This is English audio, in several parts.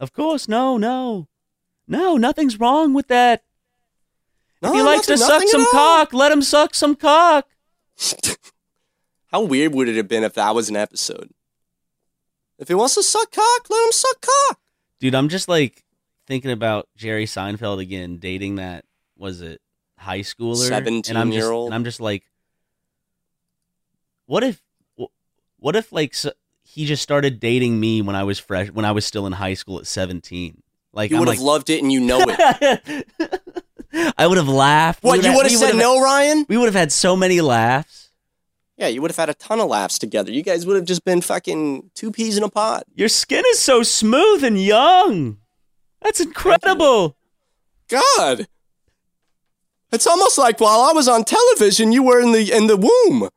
Of course, no, no. No, nothing's wrong with that. No, if he likes to suck some cock, let him suck some cock. How weird would it have been if that was an episode? If he wants to suck cock, let him suck cock. Dude, I'm just like thinking about Jerry Seinfeld again dating that was it high schooler and I'm just 17-year-old. and I'm just like what if what if like so, he just started dating me when I was fresh when I was still in high school at 17 like You I'm would have like, loved it and you know it. I would have laughed what, you would have said no, Ryan? we would have had so many laughs Yeah, you would have had a ton of laughs together. You guys would have just been fucking two peas in a pod. your skin is so smooth and young that's incredible God. It's almost like while I was on television, you were in the in the womb.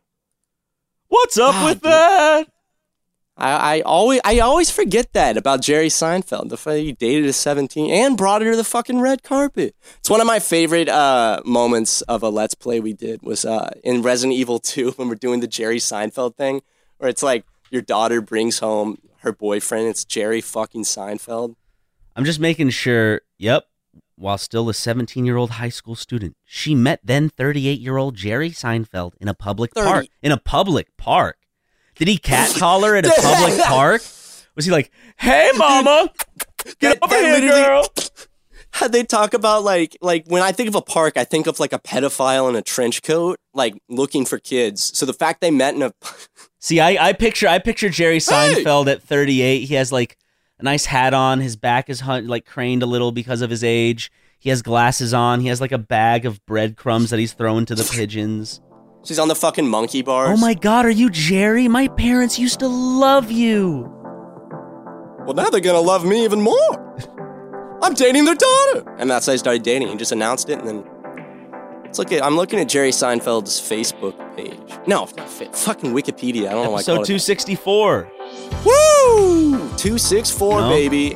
what's up God, with that I, I always I always forget that about Jerry Seinfeld. The fact that he dated a 17 and brought her to the fucking red carpet. It's one of my favorite uh, moments of a Let's Play we did was uh, in Resident Evil 2 when we're doing the Jerry Seinfeld thing, where it's like your daughter brings home her boyfriend. It's Jerry fucking Seinfeld. I'm just making sure. Yep. While still a 17 year old high school student, she met then 38 year old Jerry Seinfeld in a public 30. park. In a public park. Did he catcall her at a public park? Was he like, "Hey, mama, get That- over that here, girl"? They talk about like like when I think of a park, I think of like a pedophile in a trench coat, like looking for kids. So the fact they met in a See, I, I picture I picture Jerry Seinfeld at 38. He has like a nice hat on. His back is hun- like craned a little because of his age. He has glasses on. He has like a bag of breadcrumbs that he's throwing to the pigeons. She's on the fucking monkey bars. Oh my God, are you Jerry? My parents used to love you. Well, now they're gonna love me even more. I'm dating their daughter, and that's how I started dating. He just announced it, and then let's look at. I'm looking at Jerry Seinfeld's Facebook page. No, fucking Wikipedia. I don't know why. I Episode called it 264. that. Woo! Two six four, No. baby.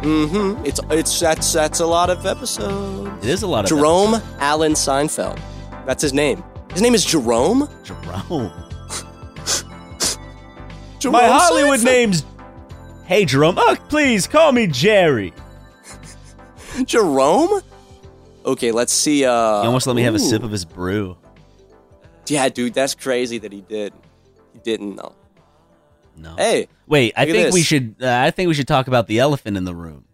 Mm-hmm. It's it's that's that's a lot of episodes. It is a lot of Jerome Allen Seinfeld. That's his name. His name is Jerome. Jerome. Jerome My Hollywood Seinfeld. name's. Hey, Jerome. Oh, please call me Jerry. Jerome. Okay, let's see. Uh, He almost let me have a sip of his brew. Yeah, dude, that's crazy that he did. He didn't though. No. Hey, Wait, I think we should. Uh, I think we should talk about the elephant in the room.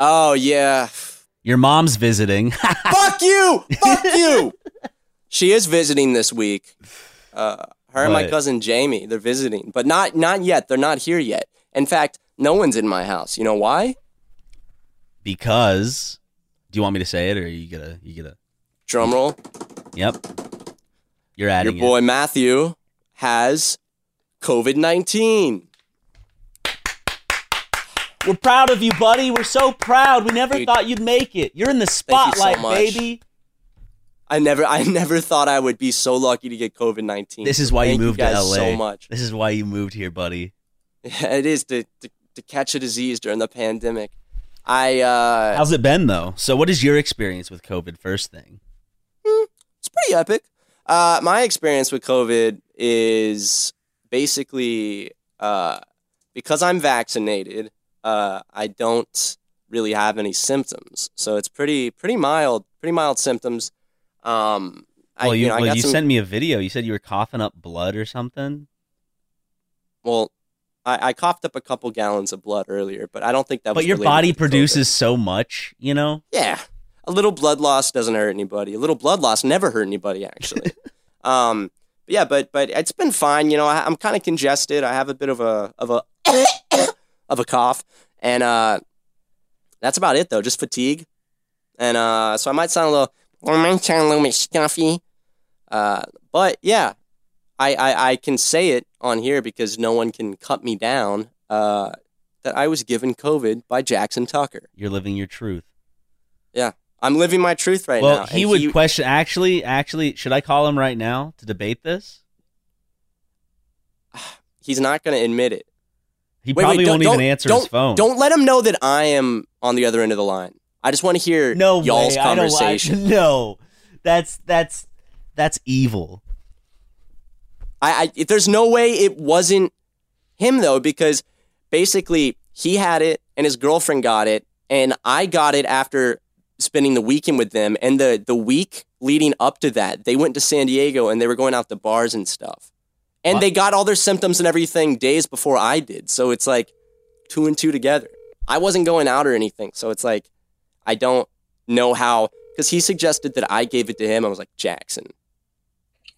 oh yeah, Your mom's visiting. fuck you, fuck you. She is visiting this week. Uh, her and my cousin Jamie, they're visiting, but not not yet. They're not here yet. In fact, no one's in my house. You know why? because. Do you want me to say it, or are you gonna? You gonna? Drum roll. Yep. You're adding Your boy Matthew has COVID nineteen. it. We're proud of you, buddy. We're so proud. We never Dude. thought you'd make it. You're in the so spotlight, much. baby. I never, I never thought I would be so lucky to get COVID nineteen. This is why you Thank moved guys to LA. so much. This is why you moved here, buddy. It is to, to to catch a disease during the pandemic. I uh, How's it been though? So, what is your experience with COVID? First thing. it's pretty epic. Uh, my experience with COVID is basically uh, because I'm vaccinated. Uh, I don't really have any symptoms, so it's pretty pretty mild, pretty mild symptoms. Um, I, Well, you, know, I well, got you some, sent me a video. You said you were coughing up blood or something. well, I, I coughed up a couple gallons of blood earlier, but I don't think that. But your body to COVID. produces so much, you know. Yeah, a little blood loss doesn't hurt anybody. A little blood loss never hurt anybody, actually. um, but yeah, but but it's been fine. You know, I, I'm kind of congested. I have a bit of a of a of a cough, and uh, that's about it though. Just fatigue, and uh, so I might sound a little, I might sound a little bit stuffy. Uh, but yeah, I, I I can say it on here because no one can cut me down. Uh, that I was given COVID by Jackson Tucker. You're living your truth. Yeah, I'm living my truth right well, now. he and would question. Actually, actually, should I call him right now to debate this? He's not going to admit it. He Wait, probably wait, won't even answer his phone. Don't let him know that I am on the other end of the line. I just want to hear no y'all's way. I don't- I- conversation. no, that's that's that's evil. I, I there's no way it wasn't him though because basically he had it and his girlfriend got it and I got it after spending the weekend with them and the the week leading up to that they went to San Diego and they were going out to bars and stuff and they got all their symptoms and everything days before I did so it's like two and two together I wasn't going out or anything so it's like I don't know how because he suggested that I gave it to him I was like Jackson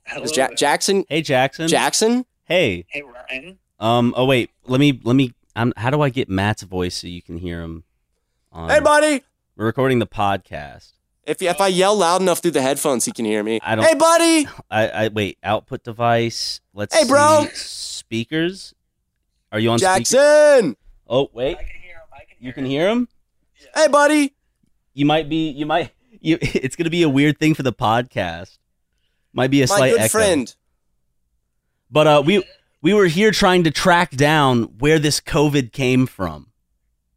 Hello. was ja- Jackson Hey Jackson. Jackson Hey. Hey Ryan. Um. Oh wait. Let me. Let me. I'm, how do I get Matt's voice so you can hear him? On, hey buddy We're recording the podcast. If if I yell loud enough through the headphones, he can hear me. I don't- Hey, buddy. I. I wait. Output device. Let's. Hey, bro. see. Speakers. Are you on? speaker? Jackson. Oh wait. I can hear him. I can hear You can him. hear him. Hey, buddy. You might be. You might. You. It's gonna be a weird thing for the podcast. Might be a My slight good echo. friend. But uh, we we were here trying to track down where this COVID came from.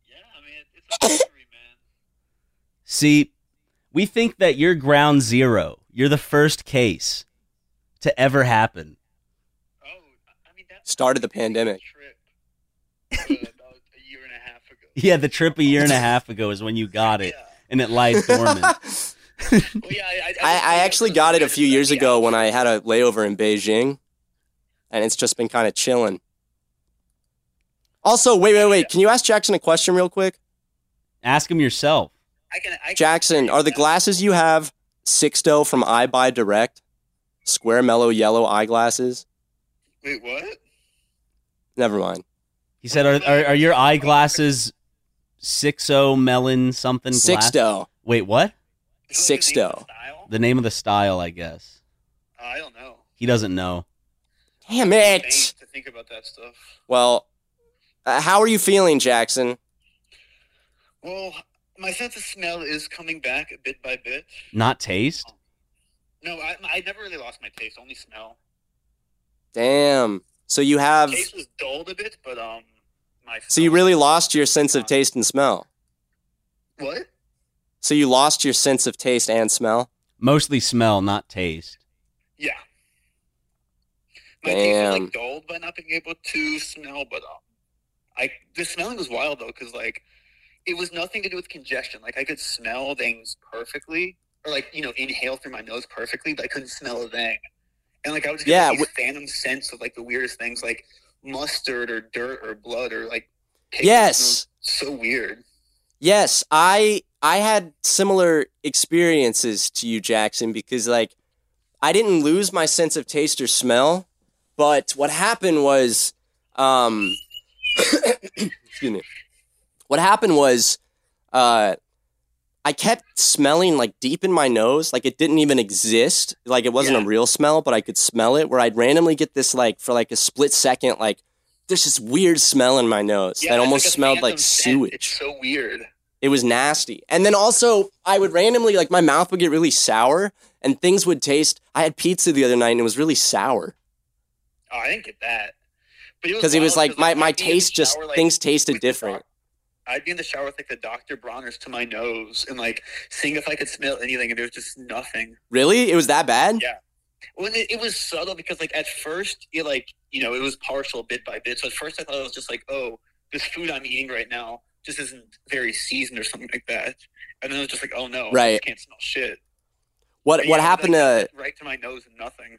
Yeah, I mean, it's a mystery, man. See, we think that you're ground zero. You're the first case to ever happen. Oh, I mean, that Started the pandemic. trip uh, about a year and a half ago. Yeah, the trip a year and a half ago is when you got it, Yeah. And it lies dormant. Well, yeah, I, I, I, I actually got it a few years ago when I had a layover in Beijing, and it's just been kind of chilling. Also, wait, wait, wait. Can you ask Jackson a question real quick? Ask him yourself. I can, can Jackson, are the glasses you have Sixto from EyeBuyDirect? Square mellow yellow eyeglasses? Wait, what? Never mind. He said, "Are are, are your eyeglasses Sixo melon something glass?" Sixto. Wait, what? that the name of Sixto. the style? The name of the style, I guess. Uh, I don't know. He doesn't know. Damn it. to think about that stuff. Well, uh, how are you feeling, Jackson? Well, my sense of smell is coming back bit by bit. Not taste. No, I, I never really lost my taste. Only smell. Damn. So you have. Taste was dulled a bit, but um, my. So you really lost your sense of taste and smell. what? So you lost your sense of taste and smell. Mostly smell, not taste. Yeah. My taste was like dulled by not being able to smell, but um, I the smelling was wild though, because like it was nothing to do with congestion. Like I could smell things perfectly, or like you know inhale through my nose perfectly, but I couldn't smell a thing. And like I was Yeah, getting these phantom sense of like the weirdest things, like mustard or dirt or blood or like. Yes. So weird. Yes, I I had similar experiences to you, Jackson, because like I didn't lose my sense of taste or smell, but what happened was, um, excuse me. What happened was, uh, I kept smelling like deep in my nose, like it didn't even exist, like it wasn't Yeah. a real smell, but I could smell it. Where I'd randomly get this like for like a split second, like there's this weird smell in my nose Yeah, that almost like smelled like scent. sewage. It's so weird. It was nasty. And then also, I would randomly, like, my mouth would get really sour and things would taste. I had pizza the other night and it was really sour Oh, I didn't get that. Because it was like my, my I'd be in the taste just, like, things tasted different. I'd be in the shower with like the Dr. Bronner's to my nose and like seeing if I could smell anything, and there was just nothing. Really? It was that bad? Yeah. Well, it, it was subtle because like at first it like you know it was partial bit by bit. So at first I thought it was just like oh this food I'm eating right now just isn't very seasoned or something like that. And then it was just like oh no, I Right. just can't smell shit. What, what yeah, was, happened like, to, right to my nose and nothing.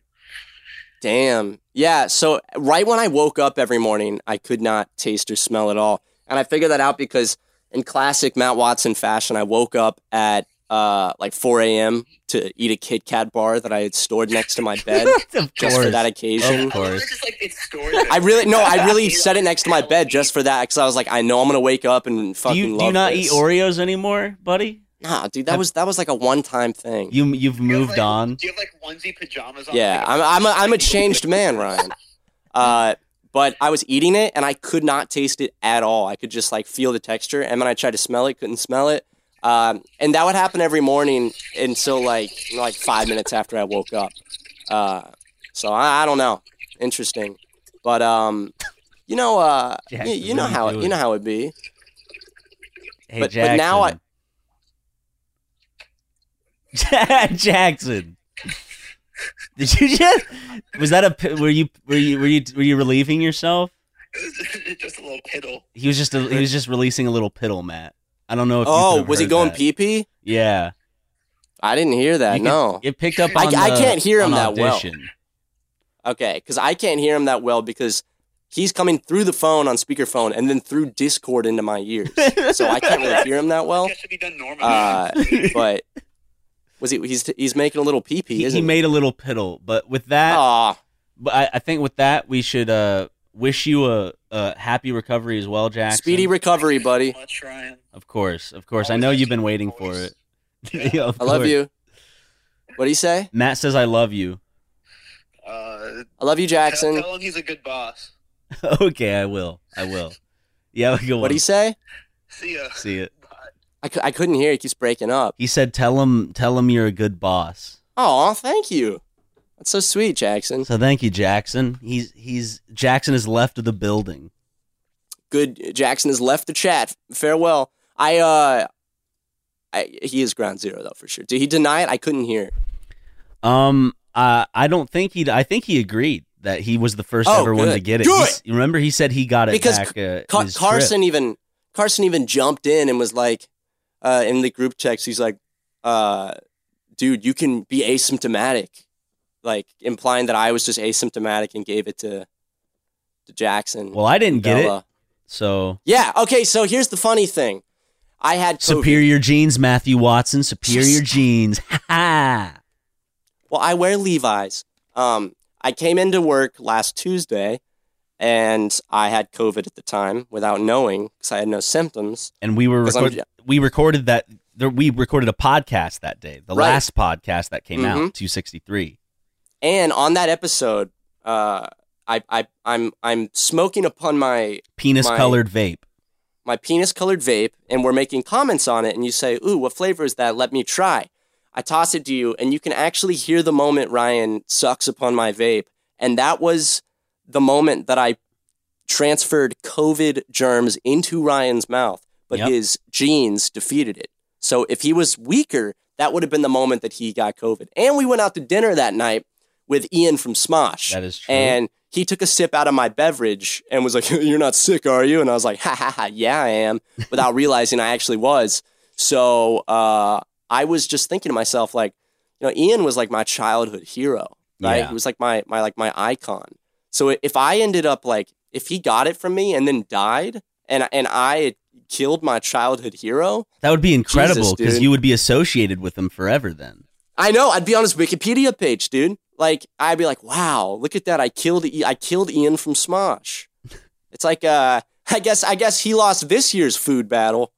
damn. Yeah. So right when I woke up every morning, I could not taste or smell at all. And I figured that out because in classic Matt Watson fashion, I woke up at, uh, like 4 a.m. to eat a Kit Kat bar that I had stored next to my bed of just for that occasion. Of course. Just like it's stored. I really no, I really set it next to my bed just for that because I was like, I know I'm gonna wake up and Do fucking you do love you not this. eat Oreos anymore, buddy? Nah, dude, that was that was like a one time thing. You you've Do you moved like- on. Do you have like onesie pajamas on? yeah, like, I'm I'm a, I'm a changed man, Ryan. Uh, but I was eating it and I could not taste it at all. I could just like feel the texture, and when I tried to smell it, couldn't smell it. Um, and that would happen every morning until like like five minutes after I woke up. Uh, so I, I don't know. Interesting, but um, you know, uh, you, Jackson, you know you how it, you know how it be. Hey, But- but now I- Jackson. Jackson. Did you just? Was that a? Were you? Were you? Were you? Were you relieving yourself? It was just a little piddle. He was just. A, he was just releasing a little piddle, Matt. I don't know if. Oh, could was he going that. pee pee? Yeah. I didn't hear that. You could- no. It picked up. I- On I the- can't hear him on that well. Okay, because I can't hear him that well because he's coming through the phone on speakerphone and then through Discord into my ears, so I can't really hear him that well. That should be done normally. Uh, but was he? He's he's making a little pee pee, He, he made a little piddle, but with that, Aw, but I, I think with that we should uh wish you a, a happy recovery as well, Jack. speedy recovery, buddy. Much, Ryan. Of course, of course. I know you've been waiting for for it. Yeah, of I love you. What do you say? Matt says I love you. Uh, I love you, tell, Jackson. tell him he's a good boss. okay, I will. I will. Yeah, go What do you say? See ya. See it. I, cou- I couldn't hear. He keeps breaking up. He said, "Tell him, tell him you're a good boss." Oh, thank you. That's so sweet, Jackson. So thank you, Jackson. He's he's Jackson has left the building. Good. Jackson has left the chat. Farewell. I uh, I, he is ground zero though for sure. Did he deny it? I couldn't hear. Um, uh, I don't think he. I think he agreed that he was the first Oh, ever one to get it. Good. He's- remember, he said he got it Because back. Uh, Carson trip. even Carson even jumped in and was like, uh, in the group text, he's like, uh, dude, you can be asymptomatic, like implying that I was just asymptomatic and gave it to to Jackson. Well, I didn't get it, so Yeah. Okay. So here's the funny thing. I had COVID. superior genes, Matthew Watson. Superior genes. Ha. Well, I wear Levi's. Um, I came into work last Tuesday, and I had COVID at the time without knowing because I had no symptoms. And we were record- we recorded that. There, we recorded a podcast that day. The Right. last podcast that came out, Mhm. two sixty three. And on that episode, uh, I, I, I'm, I'm smoking upon my Penis colored vape. my penis colored vape, and we're making comments on it. And you say, "Ooh, what flavor is that? Let me try." I toss it to you, and you can actually hear the moment Ryan sucks upon my vape, and that was the moment that I transferred COVID germs into Ryan's mouth, but Yep. his genes defeated it. So if he was weaker, that would have been the moment that he got COVID. And we went out to dinner that night with Ian from Smosh. That is true. And he took a sip out of my beverage and was like, You're not sick, are you? And I was like, Ha ha ha, yeah, I am, without realizing I actually was. So uh, I was just thinking to myself, like, you know, Ian was like my childhood hero, right? Yeah. He was like my my like my icon. So if I ended up like if he got it from me and then died and and I killed my childhood hero, That would be incredible because you would be associated with him forever. Then I know I'd be on his Wikipedia page, dude. Like I'd be like, wow, look at that! I killed I- I killed Ian from Smosh. It's like uh, I guess I guess he lost this year's food battle.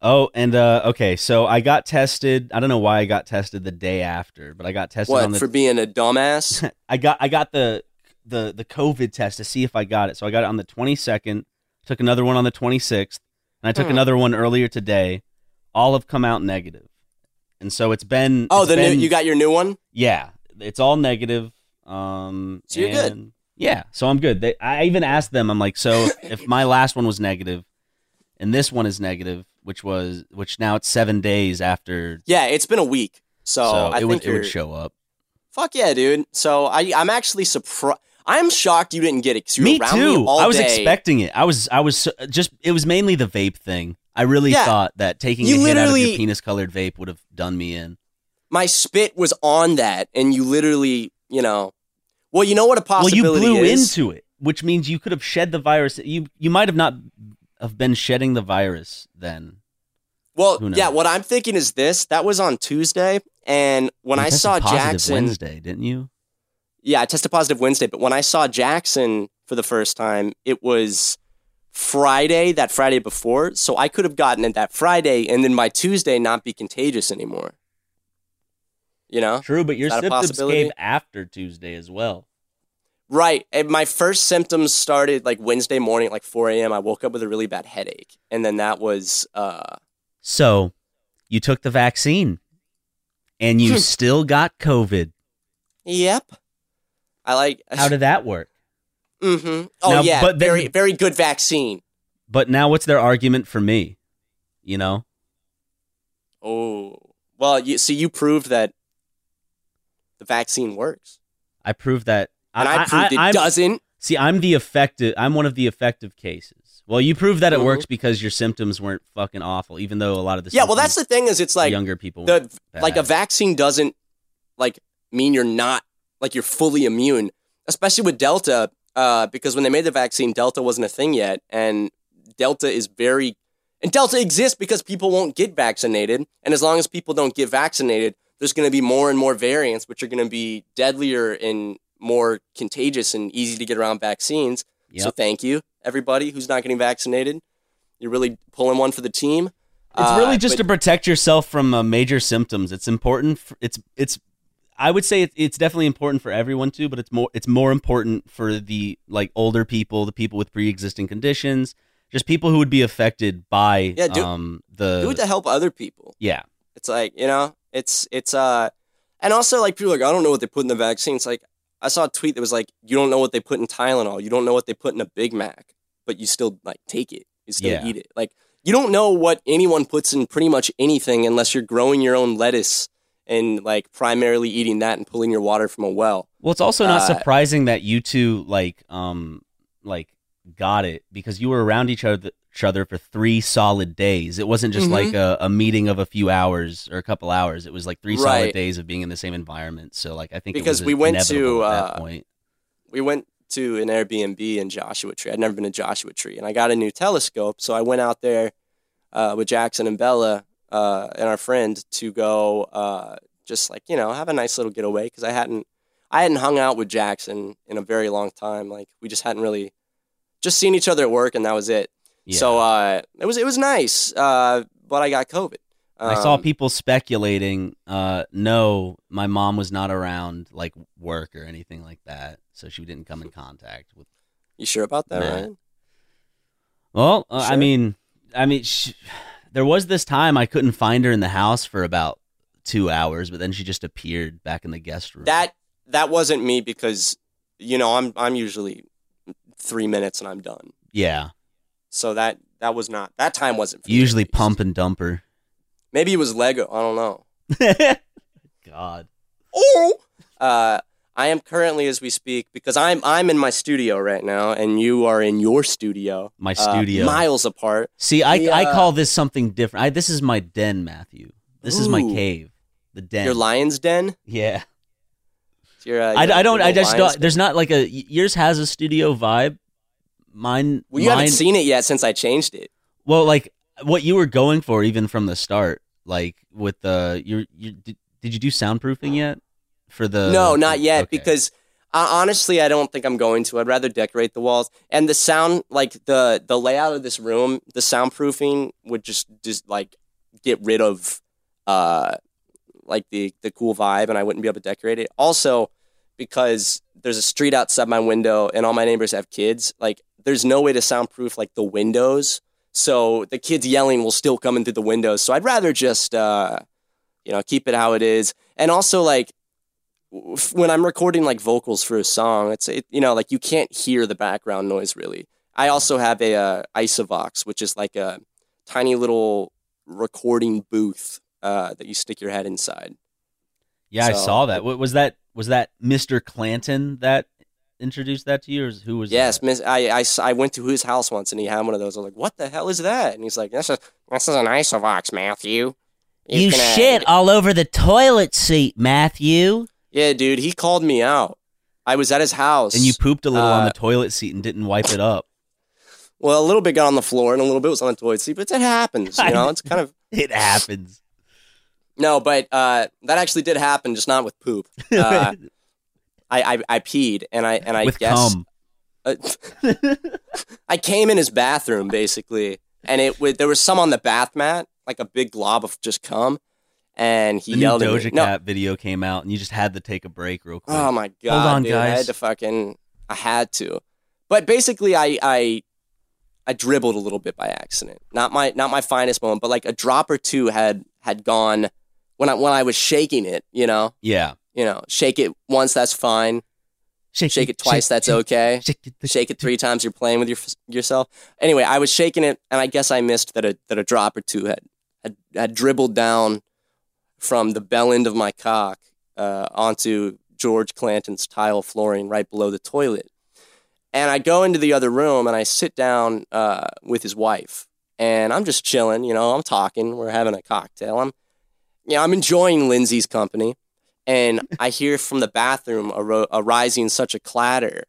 Oh, and uh, okay, so I got tested. I don't know why I got tested the day after, but I got tested on the. for being a dumbass? I got I got the the the COVID test to see if I got it. So I got it on the twenty second. Took another one on the twenty sixth, and I took Hmm. another one earlier today. All have come out negative. and so it's been. Oh, it's the new you got your new one. Yeah, it's all negative. Um, So you're good. Yeah, so I'm good. They, I even asked them. I'm like, so if my last one was negative, and this one is negative, which was which now it's seven days after, Yeah, it's been a week, so, so I it think would it would show up. fuck yeah, dude. So I I'm actually surprised. I'm shocked you didn't get it. Me too. I was day. expecting it. I was I was just it was mainly the vape thing. I really Yeah. thought that taking You a hit out of your penis colored vape would have done me in. My spit was on that, and you literally, you know, well, you know what a possibility. Well, you blew is. into it, which means you could have shed the virus. You you might have not have been shedding the virus then. Well, yeah, what I'm thinking is this. That was on Tuesday, and when You I saw Jackson, Wednesday, didn't you? Yeah, I tested positive Wednesday, but when I saw Jackson for the first time, it was Friday, that Friday before. So I could have gotten it that Friday, and then by Tuesday not be contagious anymore. You know, True, but your Is that a symptoms came after Tuesday as well. Right. And my first symptoms started like Wednesday morning, at like 4 a.m. I woke up with a really bad headache, and then that was uh, So, you took the vaccine and you still got COVID. yep. I like. How did that work? Mm-hmm. Oh Now, yeah, but then- very very good vaccine. But now what's their argument for me? You know? Oh well, you see, you proved that the vaccine works, I proved that and I, proved it I'm- doesn't. See, I'm the effective. I'm one of the effective cases. Well, you proved that it Mhm. works because your symptoms weren't fucking awful, even though a lot of the Yeah, well, that's the thing is, it's like younger people. the like a vaccine doesn't like mean you're not like you're fully immune, especially with Delta, uh, because when they made the vaccine, Delta wasn't a thing yet, and Delta is very and Delta exists because people won't get vaccinated, and as long as people don't get vaccinated, there's going to be more and more variants, which are going to be deadlier and more contagious and easy to get around vaccines. So thank you, everybody who's not getting vaccinated. You're really pulling one for the team. It's Uh, really just but- to protect yourself from uh, major symptoms. It's important. For, it's it's. I would say it, it's definitely important for everyone too, but it's more it's more important for the like older people, the people with pre-existing conditions, just people who would be affected by Yeah, do- um the do it to help other people. yeah It's like, you know, it's it's uh and also like people are like, I don't know what they put in the vaccine. It's like I saw a tweet that was like, you don't know what they put in Tylenol, you don't know what they put in a Big Mac, but you still like take it. You still Yeah. eat it. Like you don't know what anyone puts in pretty much anything unless you're growing your own lettuce and like primarily eating that and pulling your water from a well. Well, it's also not Uh, surprising that you two like um like got it because you were around each other each other for three solid days. It wasn't just Mhm. like a, a meeting of a few hours or a couple hours. It was like three solid days of being in the same environment. So like I think it Because we went to, at that uh, point. we went to an Airbnb in Joshua Tree. I'd never been to Joshua Tree, and I got a new telescope. So I went out there uh, with Jackson and Bella uh, and our friend to go, uh, just like you know, have a nice little getaway because I hadn't, I hadn't hung out with Jackson in a very long time. Like we just hadn't really, just seen each other at work, and that was it. Yeah. So uh, it was it was nice, uh, but I got COVID. I saw Um, people speculating, uh, no, my mom was not around like work or anything like that. So she didn't come in contact with You sure about that. Ryan? Well, uh, I mean, I mean, sh- there was this time I couldn't find her in the house for about two hours, but then she just appeared back in the guest room. That that wasn't me because you know I'm I'm usually three minutes and I'm done. yeah, So that that was not that time wasn't for usually pump and dumper. Maybe it was Lego. I don't know. God, Oh, uh, I am currently as we speak because I'm I'm in my studio right now and you are in your studio. my uh, studio. miles apart. See, I the, I uh, call this something different. I, this is my den, Matthew. This is my cave. The den. Your lion's den. yeah. Your, uh, I, your- I don't. I just don't. There's not like a yours has a studio vibe. Mine. Well, you mine, haven't seen it yet since I changed it. Well, like what you were going for, even from the start, like with the you you did, did you do soundproofing yet for the? no, not yet okay. because uh, honestly, I don't think I'm going to. I'd rather decorate the walls and the sound, like the the layout of this room, the soundproofing would just just like get rid of uh like the the cool vibe, and I wouldn't be able to decorate it. Also, because there's a street outside my window, and all my neighbors have kids, like there's no way to soundproof like the windows. So the kids yelling will still come in through the windows. So I'd rather just uh you know keep it how it is, and also like when I'm recording like vocals for a song, it's it, you know like you can't hear the background noise really. I also have a uh, Isovox, which is like a tiny little recording booth uh, that you stick your head inside. yeah, I saw that. Wa- Was that was that Mr. Clanton that introduced that to you, or who was? Yes, that? miss, I, I s- I went to his house once and he had one of those. I was like, "What the hell is that?" And he's like, "This is this is an Isovox, Matthew." You, can, uh, shit all over the toilet seat, Matthew. Yeah, dude, he called me out. I was at his house, And you pooped a little on Uh, the toilet seat and didn't wipe it up. well, a little bit got on the floor and a little bit was on the toilet seat, but it happens. You know, it's kind of It happens. no, but uh, that actually did happen, just not with poop. Uh, I, I I peed and I and I With guess cum. uh, I came in his bathroom basically, and it would there was some on the bath mat, like a big glob of just cum, and he The new yelled at Doja me. No, Cat video came out, and you just had to take a break real oh, quick. oh my god, on, dude, I had to fucking I had to. But basically, I I I dribbled a little bit by accident. Not my not my finest moment, but like a drop or two had had gone when I when I was shaking it. You know, Yeah. you know, shake it once, that's fine. Shake it twice, that's okay. Shake it, Shake it three times, you're playing with your, yourself. Anyway, I was shaking it, and I guess I missed that a that a drop or two had had, had dribbled down from the bell end of my cock uh, onto George Clanton's tile flooring right below the toilet. And I go into the other room and I sit down uh, with his wife, and I'm just chilling. You know, I'm talking. We're having a cocktail. I'm, yeah, I'm enjoying Lindsay's company, and I hear from the bathroom aro- arising such a clatter.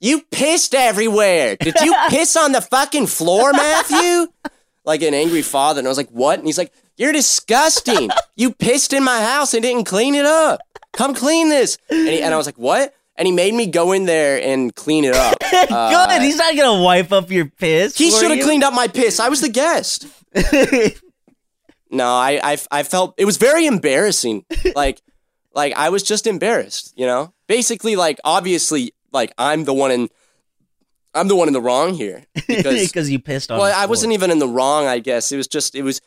You pissed everywhere. Did you piss on the fucking floor, Matthew? Like an angry father. And I was like, what? And he's like, you're disgusting. You pissed in my house and didn't clean it up. Come clean this. And, he, and I was like, what? And he made me go in there and clean it up. Uh, Good. He's not gonna wipe up your piss. he should have cleaned up my piss. I was the guest. No, I, I, I felt it was very embarrassing. like, like I was just embarrassed. You know, basically, like obviously, like I'm the one in, I'm the one in the wrong here because because you pissed off. well, I wasn't even in the wrong. I guess it was just it was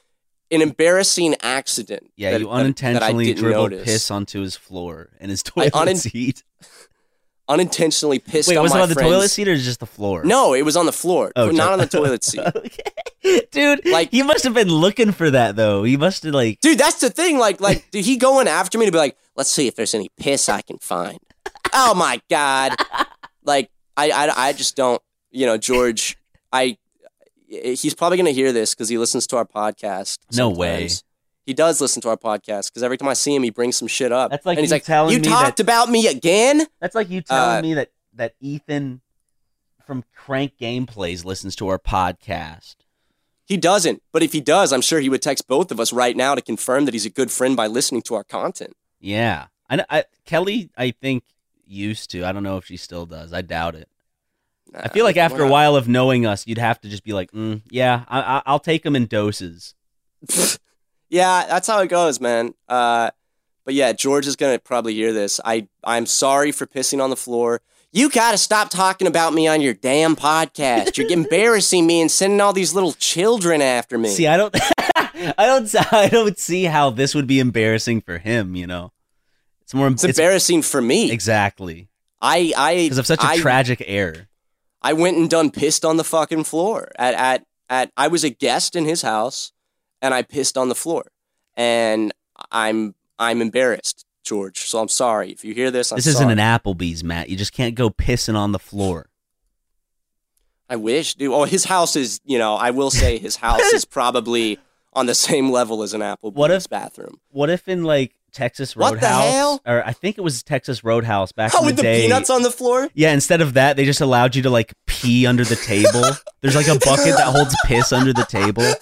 an embarrassing accident. Yeah, that- you that- that unintentionally dribbled notice. piss onto his floor and his toilet seat. Unintentionally pissed Wait, on was it on the friends. toilet seat or just the floor? No, it was on the floor, Oh, not on the toilet seat. okay. Dude, Like- like he must have been looking for that though. He must have like Dude, that's the thing. Like, like, did he going after me to be like, let's see if there's any piss I can find? Oh my god! Like, I, I, I just don't. You know, George. I. He's probably gonna hear this because he listens to our podcast. No way. He does listen to our podcast because every time I see him, he brings some shit up. That's like and he's you like, telling "You me talked that- about me again." that's like you telling Uh, me that that Ethan from Crank Gameplays listens to our podcast. He doesn't, but if he does, I'm sure he would text both of us right now to confirm that he's a good friend by listening to our content. Yeah, I, I Kelly, I think used to. I don't know if she still does. I doubt it. I feel like after a while of knowing us, you'd have to just be like, mm, "Yeah, I, I, I'll take them in doses." yeah, that's how it goes, man. Uh, but yeah, George is gonna probably hear this. I I'm sorry for pissing on the floor. You gotta stop talking about me on your damn podcast. You're embarrassing me and sending all these little children after me. See, I don't, I don't, I don't see how this would be embarrassing for him. You know, it's more it's embarrassing for me. exactly I I because of such a I, tragic error. I went and done pissed on the fucking floor at at at. I was a guest in his house, and I pissed on the floor, and I'm I'm embarrassed, George. So I'm sorry if you hear this. I'm This isn't an Applebee's, Matt. You just can't go pissing on the floor. I wish, dude. Oh, his house is, you know, I will say his house is probably on the same level as an Applebee's What if- bathroom. What if in like Texas What Roadhouse, the hell? or I think it was Texas Roadhouse back Oh, in the, with the day? peanuts on the floor? Yeah, instead of that, they just allowed you to like pee under the table. There's like a bucket that holds piss under the table.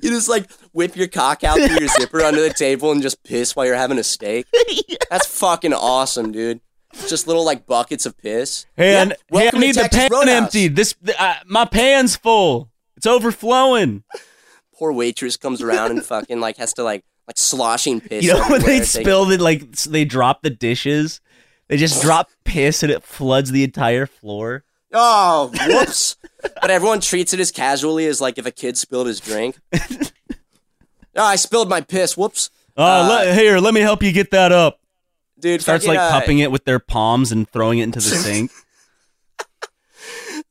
You just like whip your cock out through your zipper under the table and just piss while you're having a steak. That's fucking awesome, dude. Just little like buckets of piss. Hey, Yeah, I, hey, I welcome to need the pan Roadhouse. emptied. This uh, my pan's full. It's overflowing. Poor waitress comes around and fucking like has to like like sloshing piss. You know when they spill it, like they drop the dishes. They just drop piss and it floods the entire floor. Oh, whoops. but everyone treats it as casually as like if a kid spilled his drink. oh, I spilled my piss. Whoops. Oh, Uh, let, here, let me help you get that up. Dude, Starts fucking, like uh, cupping it with their palms and throwing it into the sink.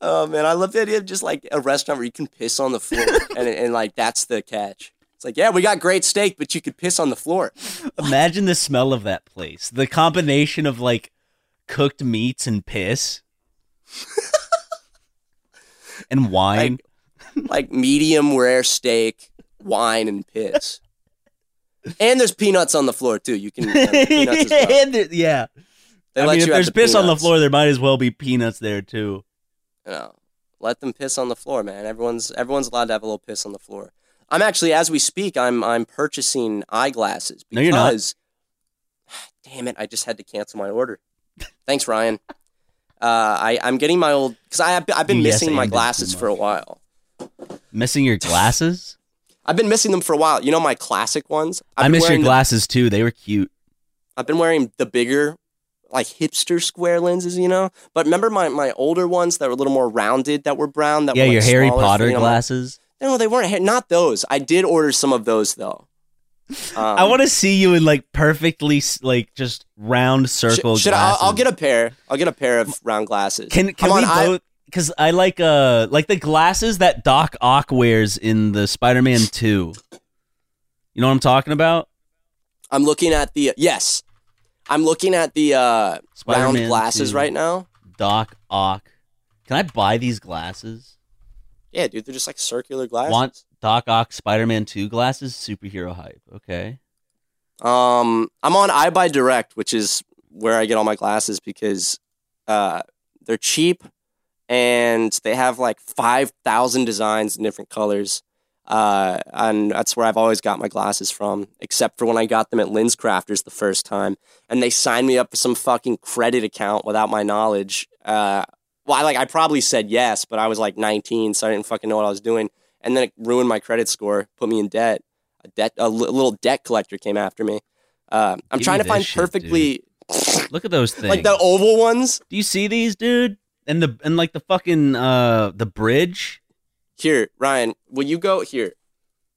Oh man, I love the idea of just like a restaurant where you can piss on the floor, and and like that's the catch. It's like, yeah, we got great steak, but you could piss on the floor. Imagine the smell of that place. The combination of like cooked meats and piss and wine. Like medium rare steak, wine, and piss. And there's peanuts on the floor too. You can peanuts as well. And it- yeah. They I mean, if there's the piss on the floor, there might as well be peanuts there too. You know, let them piss on the floor, man. Everyone's everyone's allowed to have a little piss on the floor. I'm actually, as we speak, I'm I'm purchasing eyeglasses No, you're not. because. Damn it! I just had to cancel my order. Thanks, Ryan. Uh, I I'm getting my old because I have, I've been yes missing my glasses for a while. Missing your glasses? I've been missing them for a while. You know my classic ones. I've I miss your wearing the- glasses too. They were cute. I've been wearing the bigger, like hipster square lenses, you know. But remember my my older ones that were a little more rounded, that were brown. That yeah, were, your like, Harry smaller, Potter my- glasses. No, they weren't. Not those. I did order some of those though. Um, I want to see you in like perfectly like just round Sh- circle should I, I'll, glasses. I'll get a pair. I'll get a pair of round glasses. Can can I'm we on both? Because I like uh like the glasses that Doc Ock wears in the Spider-Man Two. You know what I'm talking about? I'm looking at the yes. I'm looking at the uh, round glasses 2. right now. Doc Ock. Can I buy these glasses? Yeah, dude, they're just like circular glasses. Want Doc Ock Spider-Man Two glasses? Superhero hype. Okay. Um, I'm on EyeBuyDirect, which is where I get all my glasses because uh, they're cheap and they have like five thousand designs in different colors. Uh, and that's where I've always got my glasses from, except for when I got them at LensCrafters the first time, and they signed me up for some fucking credit account without my knowledge. Uh, well, I like I probably said yes, but I was like 19, so I didn't fucking know what I was doing, and then it ruined my credit score, put me in debt. A debt, a little debt collector came after me. Uh, I'm Give trying to find shit, perfectly Look at those things. like the oval ones. Do you see these, dude? And the and like the fucking uh the bridge. Here, Ryan, will you go here?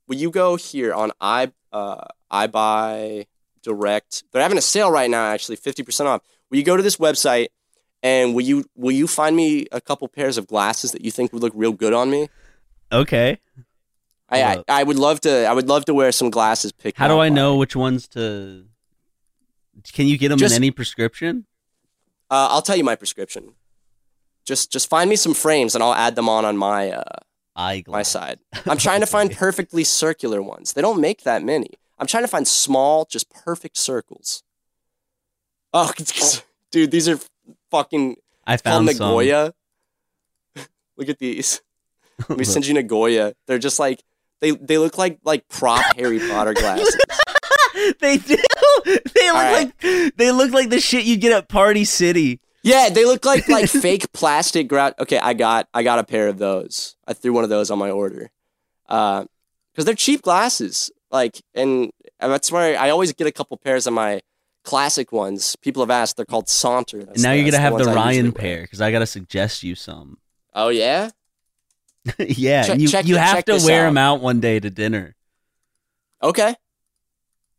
Will you go here on i uh iBuy Direct? They're having a sale right now, actually, fifty percent off. Will you go to this website and will you will you find me a couple pairs of glasses that you think would look real good on me? Okay. I, I, I would love to I would love to wear some glasses picked. How do I know which ones to? Can you get them Just- in any prescription? Uh, I'll tell you my prescription. Just just find me some frames and I'll add them on on my uh, Eyeglass. my side. I'm trying to find perfectly circular ones. They don't make that many. I'm trying to find small, just perfect circles. Oh, dude, these are fucking I called found some. Nagoya. Look at these. Let me send you Nagoya. They're just like they they look like like prop Harry Potter glasses. they do. They look right. like they look like the shit you get at Party City. Yeah, they look like like fake plastic grout. Okay, I got I got a pair of those. I threw one of those on my order, Uh because they're cheap glasses. Like, and that's why I always get a couple pairs of my classic ones. People have asked; they're called Saunter. That's And now you're gonna have the Ryan pair because I gotta suggest you some. Oh yeah, yeah, Check- you check you have to wear out. them out one day to dinner. okay.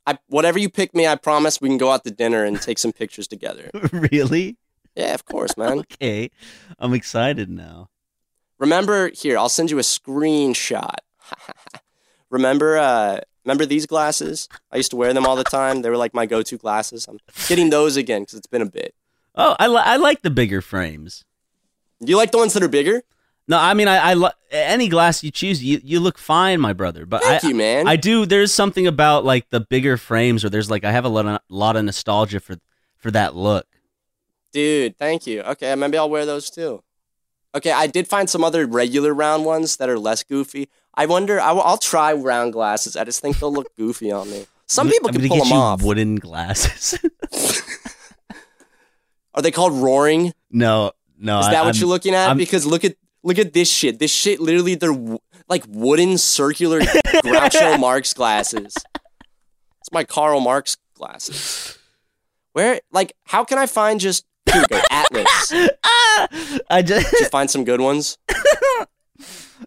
I whatever you pick me, I promise we can go out to dinner and take some pictures together. really? Yeah, of course, man. Okay, I'm excited now. Remember here, I'll send you a screenshot. remember uh remember these glasses? I used to wear them all the time. They were like my go-to glasses. I'm getting those again cuz it's been a bit. Oh, I li- I like the bigger frames. You like the ones that are bigger? No, I mean I, I li- any glass you choose, you you look fine, my brother. But Thank I you, man. I do. There's something about like the bigger frames where there's like I have a lot of, lot of nostalgia for for that look. Dude, thank you. Okay, maybe I'll wear those too. Okay, I did find some other regular round ones that are less goofy. I wonder. I, will try round glasses. I just think they'll look goofy on me. Some people I'm can pull get them you off. Wooden glasses. Are they called roaring? no, no. Is I- that what I'm- you're looking at? I'm- because look at look at this shit. This shit literally they're w- like wooden circular Groucho Marx glasses. It's my Karl Marx glasses. Where like how can I find just here we go, Atlas? Ah! I just you find some good ones?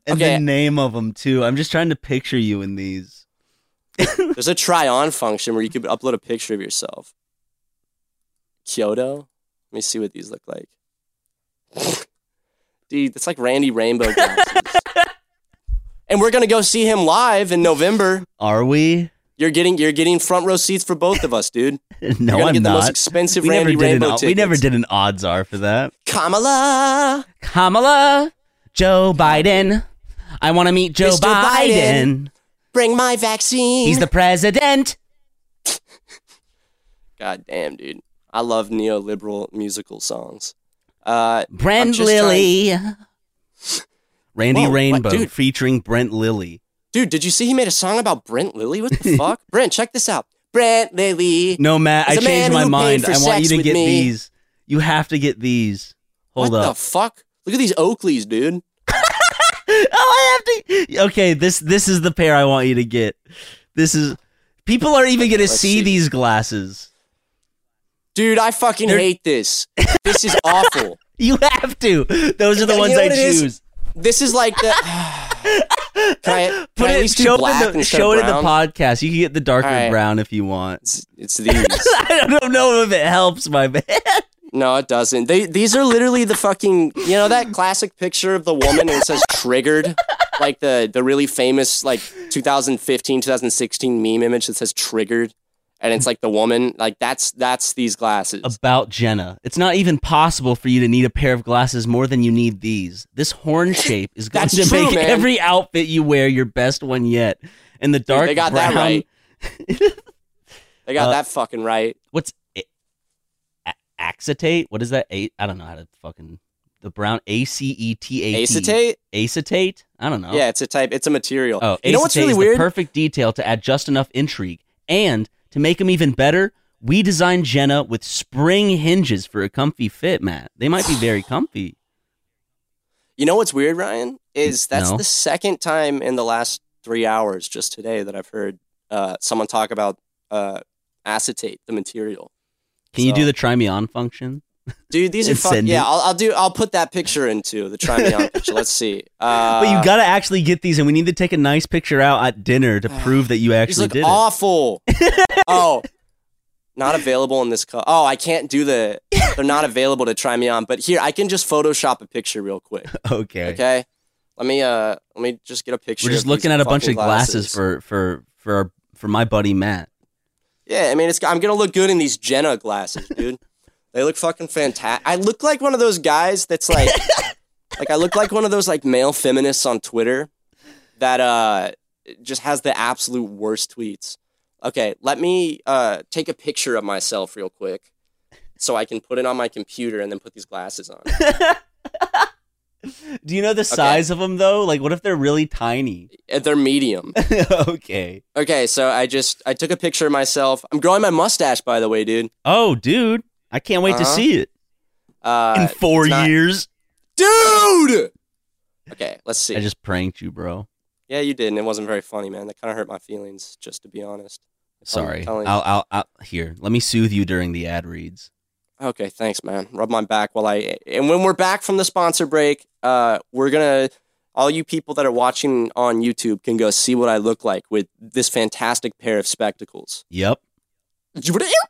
And Okay. the name of them too. I'm just trying to picture you in these. There's a try on function where you could upload a picture of yourself. Kyoto? Let me see what these look like. Dude, that's like Randy Rainbow glasses. and we're gonna go see him live in November. Are we? You're getting you're getting front row seats for both of us, dude. No, You're gonna I'm get the not. most expensive we Randy never did Rainbow an, tickets. We never did an odds are for that. Kamala. Kamala, Joe Biden. I want to meet Joe Mr. Biden. Biden. Bring my vaccine. He's the president. God damn, dude. I love neoliberal musical songs. Uh, Brent just Lilly. Randy Whoa, Rainbow dude? featuring Brent Lilly. dude, did you see he made a song about Brent Lilly? What the fuck? Brent, check this out. Brent Lilly. No, Matt, I changed my mind. I want you to get me. these. You have to get these. Hold what up. What the fuck? Look at these Oakleys, dude. oh, I have to. Okay, this this is the pair I want you to get. This is. People are even going to see, see. these glasses. Dude, I fucking They're- hate this. This is awful. You have to. Those are the You ones know I it is? choose. This is like the. Can I, Put I it, do show it, in the, show it in the podcast. You can get the darker right. brown if you want. It's, it's these. I don't know if it helps, my man. No, it doesn't. They these are literally the fucking you know that classic picture of the woman and it says triggered, like the the really famous like 2015 2016 meme image that says triggered, and it's like the woman like that's that's these glasses. About Jenna. It's not even possible for you to need a pair of glasses more than you need these. This horn shape is going to true, make man. every outfit you wear your best one yet. And the dark they got brown. that right. They got Uh, that fucking right. What's a- a- acetate? What is that? A- I don't know how to fucking the brown A C E T A Acetate? Acetate? I don't know. Yeah, it's a type. It's a material. Oh, you know what's really is weird? The perfect detail to add just enough intrigue, and to make them even better, we designed Jenna with spring hinges for a comfy fit, Matt. They might be very comfy. You know what's weird, Ryan? Is that's No. the second time in the last three hours, just today, that I've heard uh, someone talk about uh, acetate, the material. Can you do the try me on function? Dude, these are fun. Yeah. I'll, I'll do. I'll put that picture into the try me on picture. Let's see. Uh, but you got to actually get these, and we need to take a nice picture out at dinner to prove that you actually look did awful. oh, not available in this color. Oh, I can't do the. They're not available to try me on. But here, I can just Photoshop a picture real quick. Okay. Okay. Let me. Uh. Let me just get a picture. We're just looking at a bunch of glasses, for for for our, for my buddy Matt. Yeah, I mean, it's. I'm gonna look good in these Jenna glasses, dude. they look fucking fantastic. I look like one of those guys that's like, like I look like one of those like male feminists on Twitter that uh just has the absolute worst tweets. Okay, let me uh take a picture of myself real quick, so I can put it on my computer and then put these glasses on. Do you know the size of them though? Like, what if they're really tiny? Uh, They're medium. okay. Okay, so I just I took a picture of myself. I'm growing my mustache, by the way, dude. Oh, dude, I can't wait to Uh-huh. see it Uh, in four not- years. dude. Okay, let's see. I just pranked you, bro. Yeah, you did, and it wasn't very funny, man. That kind of hurt my feelings, just to be honest. Sorry. I'll, I'll, I'll, here. Let me soothe you during the ad reads. Okay, thanks, man. Rub my back while I. And when we're back from the sponsor break, uh, we're gonna. All you people that are watching on YouTube can go see what I look like with this fantastic pair of spectacles. Yep.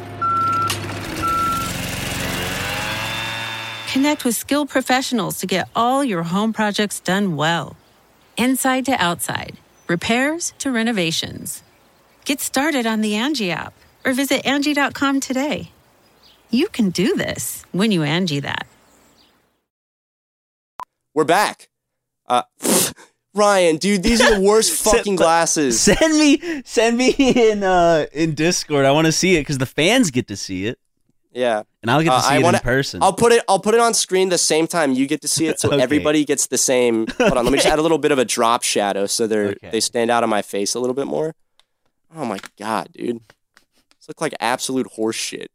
Connect with skilled professionals to get all your home projects done well. Inside to outside, repairs to renovations. Get started on the Angie app or visit Angie.com today. You can do this when you Angie that. We're back. Uh, Ryan, dude, these are the worst fucking glasses. Send me, send me in uh in Discord. I want to see it because the fans get to see it, Yeah. And I'll get to Uh, see it wanna- in person. I'll put it. I'll put it on screen the same time you get to see it, so Okay. everybody gets the same. Hold on, let me just add a little bit of a drop shadow so they're Okay. they stand out on my face a little bit more. Oh my god, dude, this look like absolute horse shit.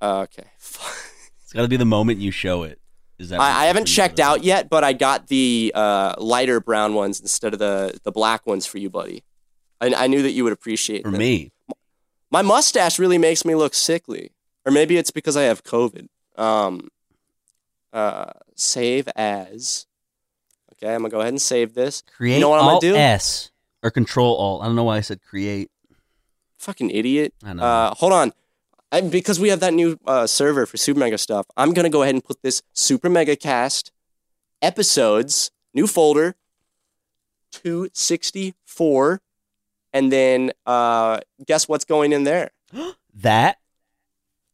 Uh, okay, it's got to be the moment you show it. Is that? I, I haven't checked out yet, but I got the uh, lighter brown ones instead of the the black ones for you, buddy. I, I knew that you would appreciate for them. me. My mustache really makes me look sickly, or maybe it's because I have COVID. Um, uh, save as. Okay, I'm gonna go ahead and save this. Create You know what I'm gonna do? S or Control Alt. I don't know why I said create. Fucking idiot. I know. Uh, hold on. I, because we have that new uh, server for Super Mega stuff, I'm gonna go ahead and put this Super Mega Cast episodes new folder 264, and then uh, guess what's going in there? that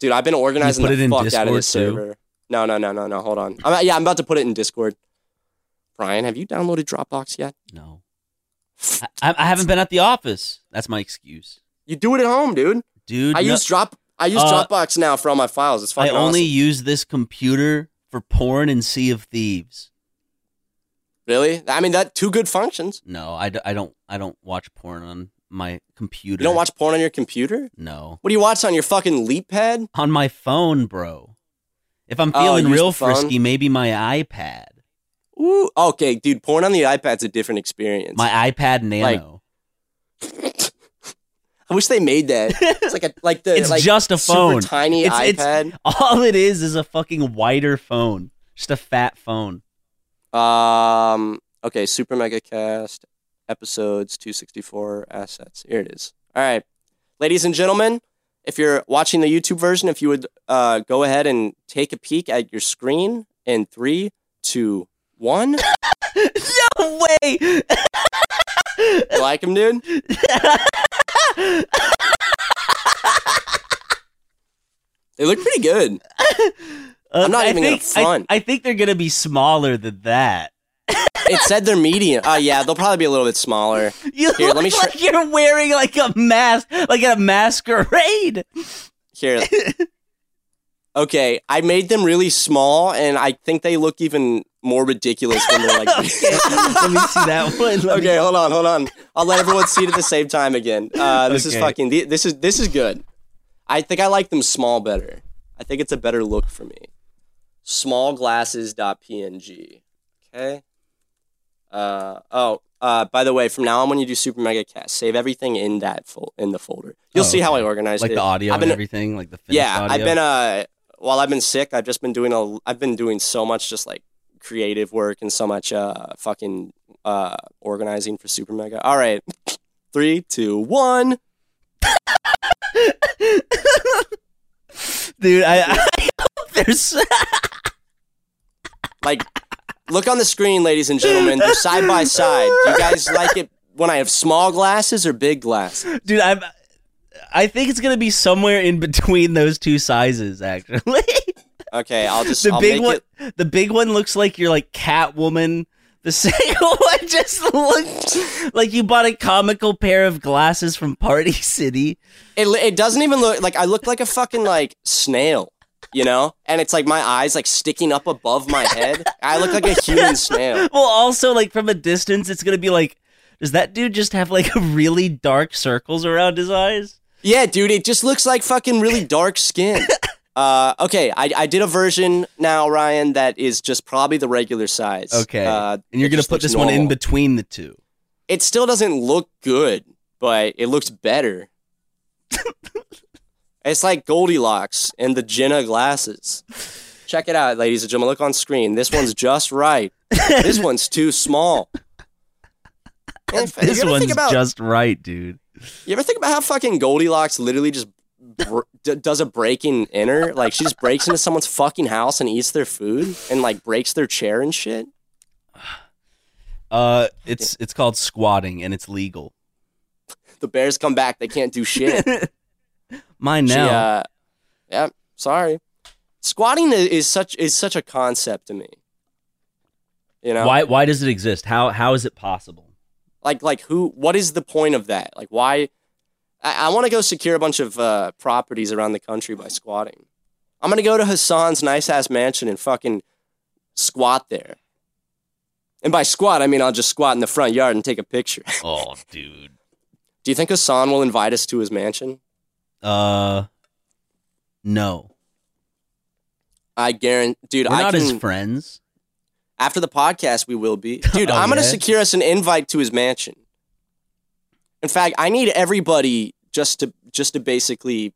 Dude, I've been organizing the fuck out of Discord this too? server. No, no, no, no, no. Hold on. I'm, yeah, I'm about to put it in Discord. Brian, have you downloaded Dropbox yet? no. I, I haven't been at the office. That's my excuse, You do it at home, dude. dude. I no- use Drop. I use Uh, Dropbox now for all my files. It's I only awesome. use this computer for porn and Sea of Thieves. Really? I mean, that two good functions. No, I, d- I don't I don't watch porn on my computer. You don't watch porn on your computer? No, What do you watch on your fucking LeapPad? on my phone, bro. If I'm Oh, feeling use real frisky, maybe my iPad, Ooh, okay, dude. Porn on the iPad's a different experience. my iPad Nano. I wish they made that. It's like a like the it's like just a super phone. tiny It's- it's- iPad. all it is is a fucking wider phone, just a fat phone. Um. Okay. Super Mega Cast episodes 264 assets. Here it is. All right, ladies and gentlemen. If you're watching the YouTube version, if you would uh, go ahead and take a peek at your screen in three, two, one. no way. You like him, dude? They look pretty good. I'm not I even gonna think, I- I, think they're gonna be smaller than that. It said they're medium. Oh yeah, they'll probably be a little bit smaller. You Here, look let me show- like you're wearing like a mask, like a masquerade. Here. Okay, I made them really small, and I think they look even more ridiculous when they're like. Let me see that one. Let me- okay, hold on, hold on. I'll let everyone see it at the same time again. Uh, this is fucking. This is this is good. I think I like them small better. I think it's a better look for me. Smallglasses.png. Okay. Uh oh. Uh, by the way, from now on, when you do Super Mega Cast, save everything in that fol- in the folder. You'll Oh, see how I organize like it. the audio I've and everything, like the finished yeah, audio. I've been uh while I've been sick, I've just been doing a I've been doing so much just like creative work and so much uh fucking uh organizing for Super Mega. All right. Three, two, one. dude. I, I hope there's Like look on the screen, ladies and gentlemen. They're side by side. Do you guys like it when I have small glasses or big glasses? dude. I'm. I think it's gonna be somewhere in between those two sizes. Actually, Okay, I'll just the I'll big make one, it the big one looks like you're like Catwoman. The single one just looked like you bought a comical pair of glasses from Party City. It, it doesn't even look like I look like a fucking like snail, you know? And it's like my eyes like sticking up above my head. I look like a human snail. Well, also like from a distance, it's gonna be like, does that dude just have like really dark circles around his eyes? Yeah, dude, it just looks like fucking really dark skin. Uh, okay, I, I did a version now, Ryan, that is just probably the regular size. Okay, uh, and you're gonna put looks this one in between the two. It still doesn't look good, but it looks better. It's like Goldilocks and the Jenna glasses. Check it out, ladies and gentlemen. Look on screen. This one's just right. this one's too small. If- This one's about, just right, dude. You ever think about how fucking Goldilocks literally just br- d- does a breaking enter? Like she just breaks into someone's fucking house and eats their food and like breaks their chair and shit. Uh, it's it's called squatting and it's legal. The bears come back. They can't do shit. Mine She, now. uh, yeah, sorry. Squatting is such is such a concept to me. You know, Why why does it exist? How how is it possible? like like who? What is the point of that? Like why? I, I want to go secure a bunch of uh, properties around the country by squatting. I'm gonna go to Hassan's nice ass mansion and fucking squat there. And by squat, I mean I'll just squat in the front yard and take a picture. Oh, dude. Do you think Hassan will invite us to his mansion? Uh no. I guarantee, dude. We're I not can, his friends. After the podcast, we will be. Dude, Oh, I'm going to yeah? secure us an invite to his mansion. In fact, I need everybody just to just to basically.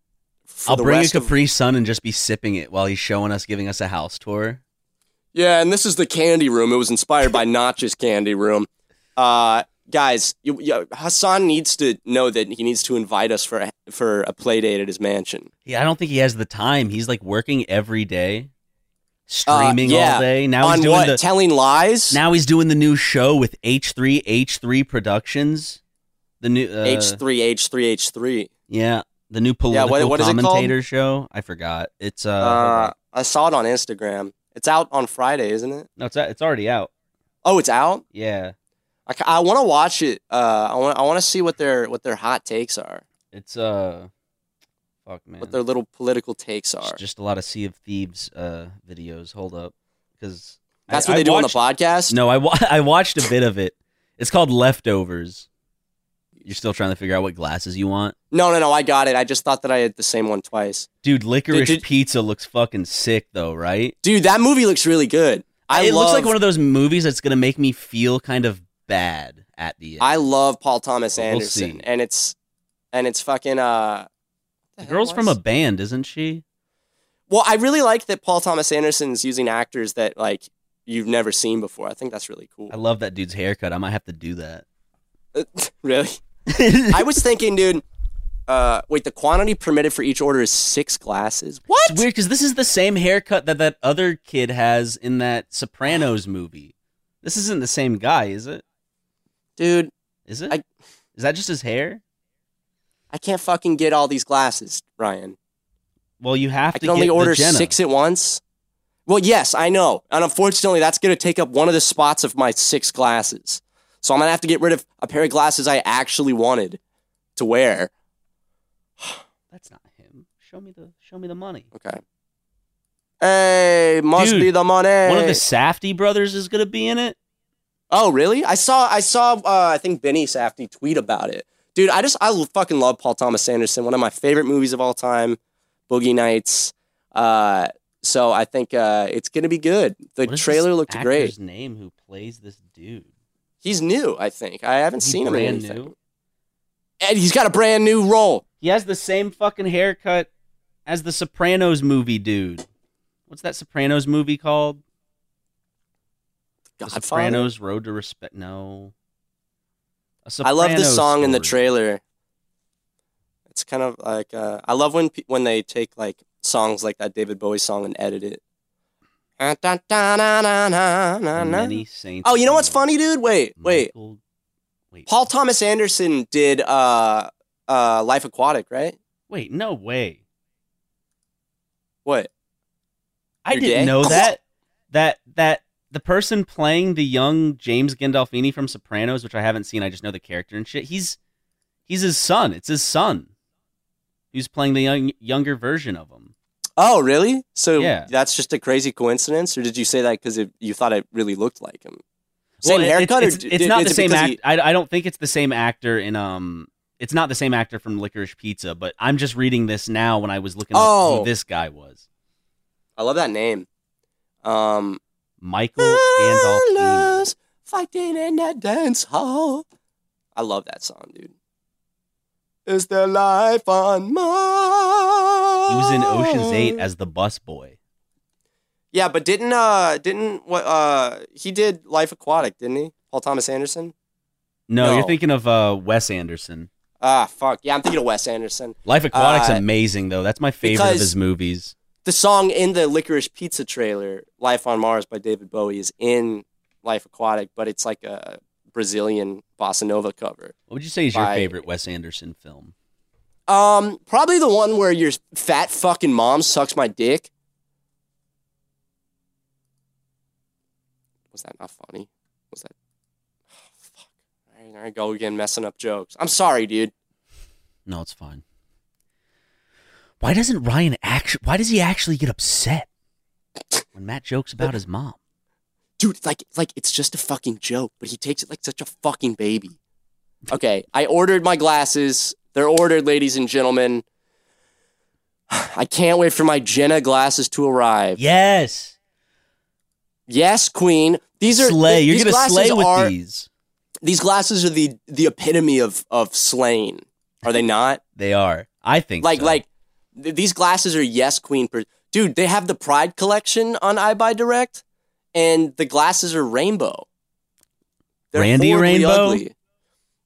I'll bring a rest of- Capri Sun and just be sipping it while he's showing us, giving us a house tour. yeah, and this is the candy room. It was inspired by Notch's candy room. Uh, guys, you, you, Hassan needs to know that he needs to invite us for a, for a play date at his mansion. Yeah, I don't think he has the time. He's like working every day, streaming Uh, yeah. all day. Now On he's doing what? the Telling lies? now he's doing the new show with H three H three Productions. The new uh, H three H three H three. Yeah, the new Yeah, political what- what called? commentator show. I forgot. It's uh, Uh, I saw it on Instagram. It's out on Friday, isn't it? no, it's it's already out. Oh, it's out. Yeah, I, I want to watch it. Uh, I want I want to see what their what their hot takes are, it's uh, fuck man, what their little political takes are. just a lot of Sea of Thieves uh videos. Hold up, because That's what they do on the podcast. No, I wa- I watched a bit of it. It's called Leftovers. You're still trying to figure out what glasses you want, No, no, no. I got it. I just thought that I had the same one twice. dude. Licorice did- Pizza looks fucking sick though, right? Dude, that movie looks really good. I it love, looks like one of those movies that's gonna make me feel kind of bad at the end. I love Paul Thomas we'll Anderson, see. and it's and it's fucking uh. the girl's from a band, isn't she? Well, I really like that Paul Thomas Anderson's using actors that like you've never seen before. I think that's really cool. I love that dude's haircut. I might have to do that. really? I was thinking, dude. Uh, wait, the quantity permitted for each order is six glasses. What? It's weird because this is the same haircut that that other kid has in that Sopranos movie. This isn't the same guy, is it? Dude, Is it? I- is that just his hair? I can't fucking get all these glasses, Ryan. Well, you have I to I can only order six at once. Well, yes, I know. And unfortunately, that's going to take up one of the spots of my six glasses. So I'm going to have to get rid of a pair of glasses I actually wanted to wear. That's not him. Show me the show me the money. Okay. Hey, must Dude, be the money. One of the Safdie brothers is gonna be in it. Oh, really? I saw I saw uh, I think Benny Safdie tweet about it. Dude, I just I fucking love Paul Thomas Anderson. One of my favorite movies of all time, Boogie Nights. Uh, so I think uh, it's gonna be good. The trailer looked great. Name who plays this dude? He's new, I think. I haven't Is he seen him in brand anything. new? And he's got a brand new role. He has the same fucking haircut as the Sopranos movie dude. What's that Sopranos movie called? The Sopranos Road to Respect. No. I love the Sopranos song in the trailer. It's kind of like uh, I love when pe- when they take like songs like that David Bowie song and edit it. Many Saints. Oh, you know what's funny, dude? Wait, wait. Michael- Wait. Paul Thomas Anderson did uh uh Life Aquatic, right? Wait, no way. What? I You're didn't gay? know that. That that the person playing the young James Gandolfini from Sopranos, which I haven't seen, I just know the character and shit. He's he's his son. It's his son. Who's playing the young younger version of him. Oh, really? So Yeah. that's just a crazy coincidence, or did you say that because you thought it really looked like him? Well, Same it- haircut, It's, or it's, it's not the same act. he- I, I don't think it's the same actor in um. It's not the same actor from Licorice Pizza, but I'm just reading this now when I was looking up Oh. who this guy was. I love that name. Um, Michael Gandolfini. Fighting in that dance hall. I love that song, dude. Is there life on Mars? He was in Ocean's Eight as the bus boy. Yeah, but didn't uh didn't what uh he did Life Aquatic, didn't he? Paul Thomas Anderson. No, No. you're thinking of uh, Wes Anderson. Ah, fuck. Yeah, I'm thinking of Wes Anderson. Life Aquatic's Uh, amazing though. That's my favorite of his movies. The song in the Licorice Pizza trailer, "Life on Mars" by David Bowie, is in Life Aquatic, but it's like a Brazilian bossa nova cover. What would you say is your favorite Wes Anderson film? Um, probably the one where your fat fucking mom sucks my dick. Was that not funny? Was that? Oh, fuck. All right, there I go again, messing up jokes. I'm sorry, dude. No, it's fine. Why doesn't Ryan actually? Why does he actually get upset when Matt jokes about his mom? Dude, like, like it's just a fucking joke, but he takes it like such a fucking baby. Okay, I ordered my glasses. They're ordered, ladies and gentlemen. I can't wait for my Jenna glasses to arrive. Yes, Yes, Queen. These are slay. You're gonna slay with are, these. These glasses are the the epitome of of slaying. Are they not? They are. I think like so. like these glasses are yes queen per- dude they have the pride collection on EyeBuyDirect and the glasses are rainbow Randy Rainbow? ugly.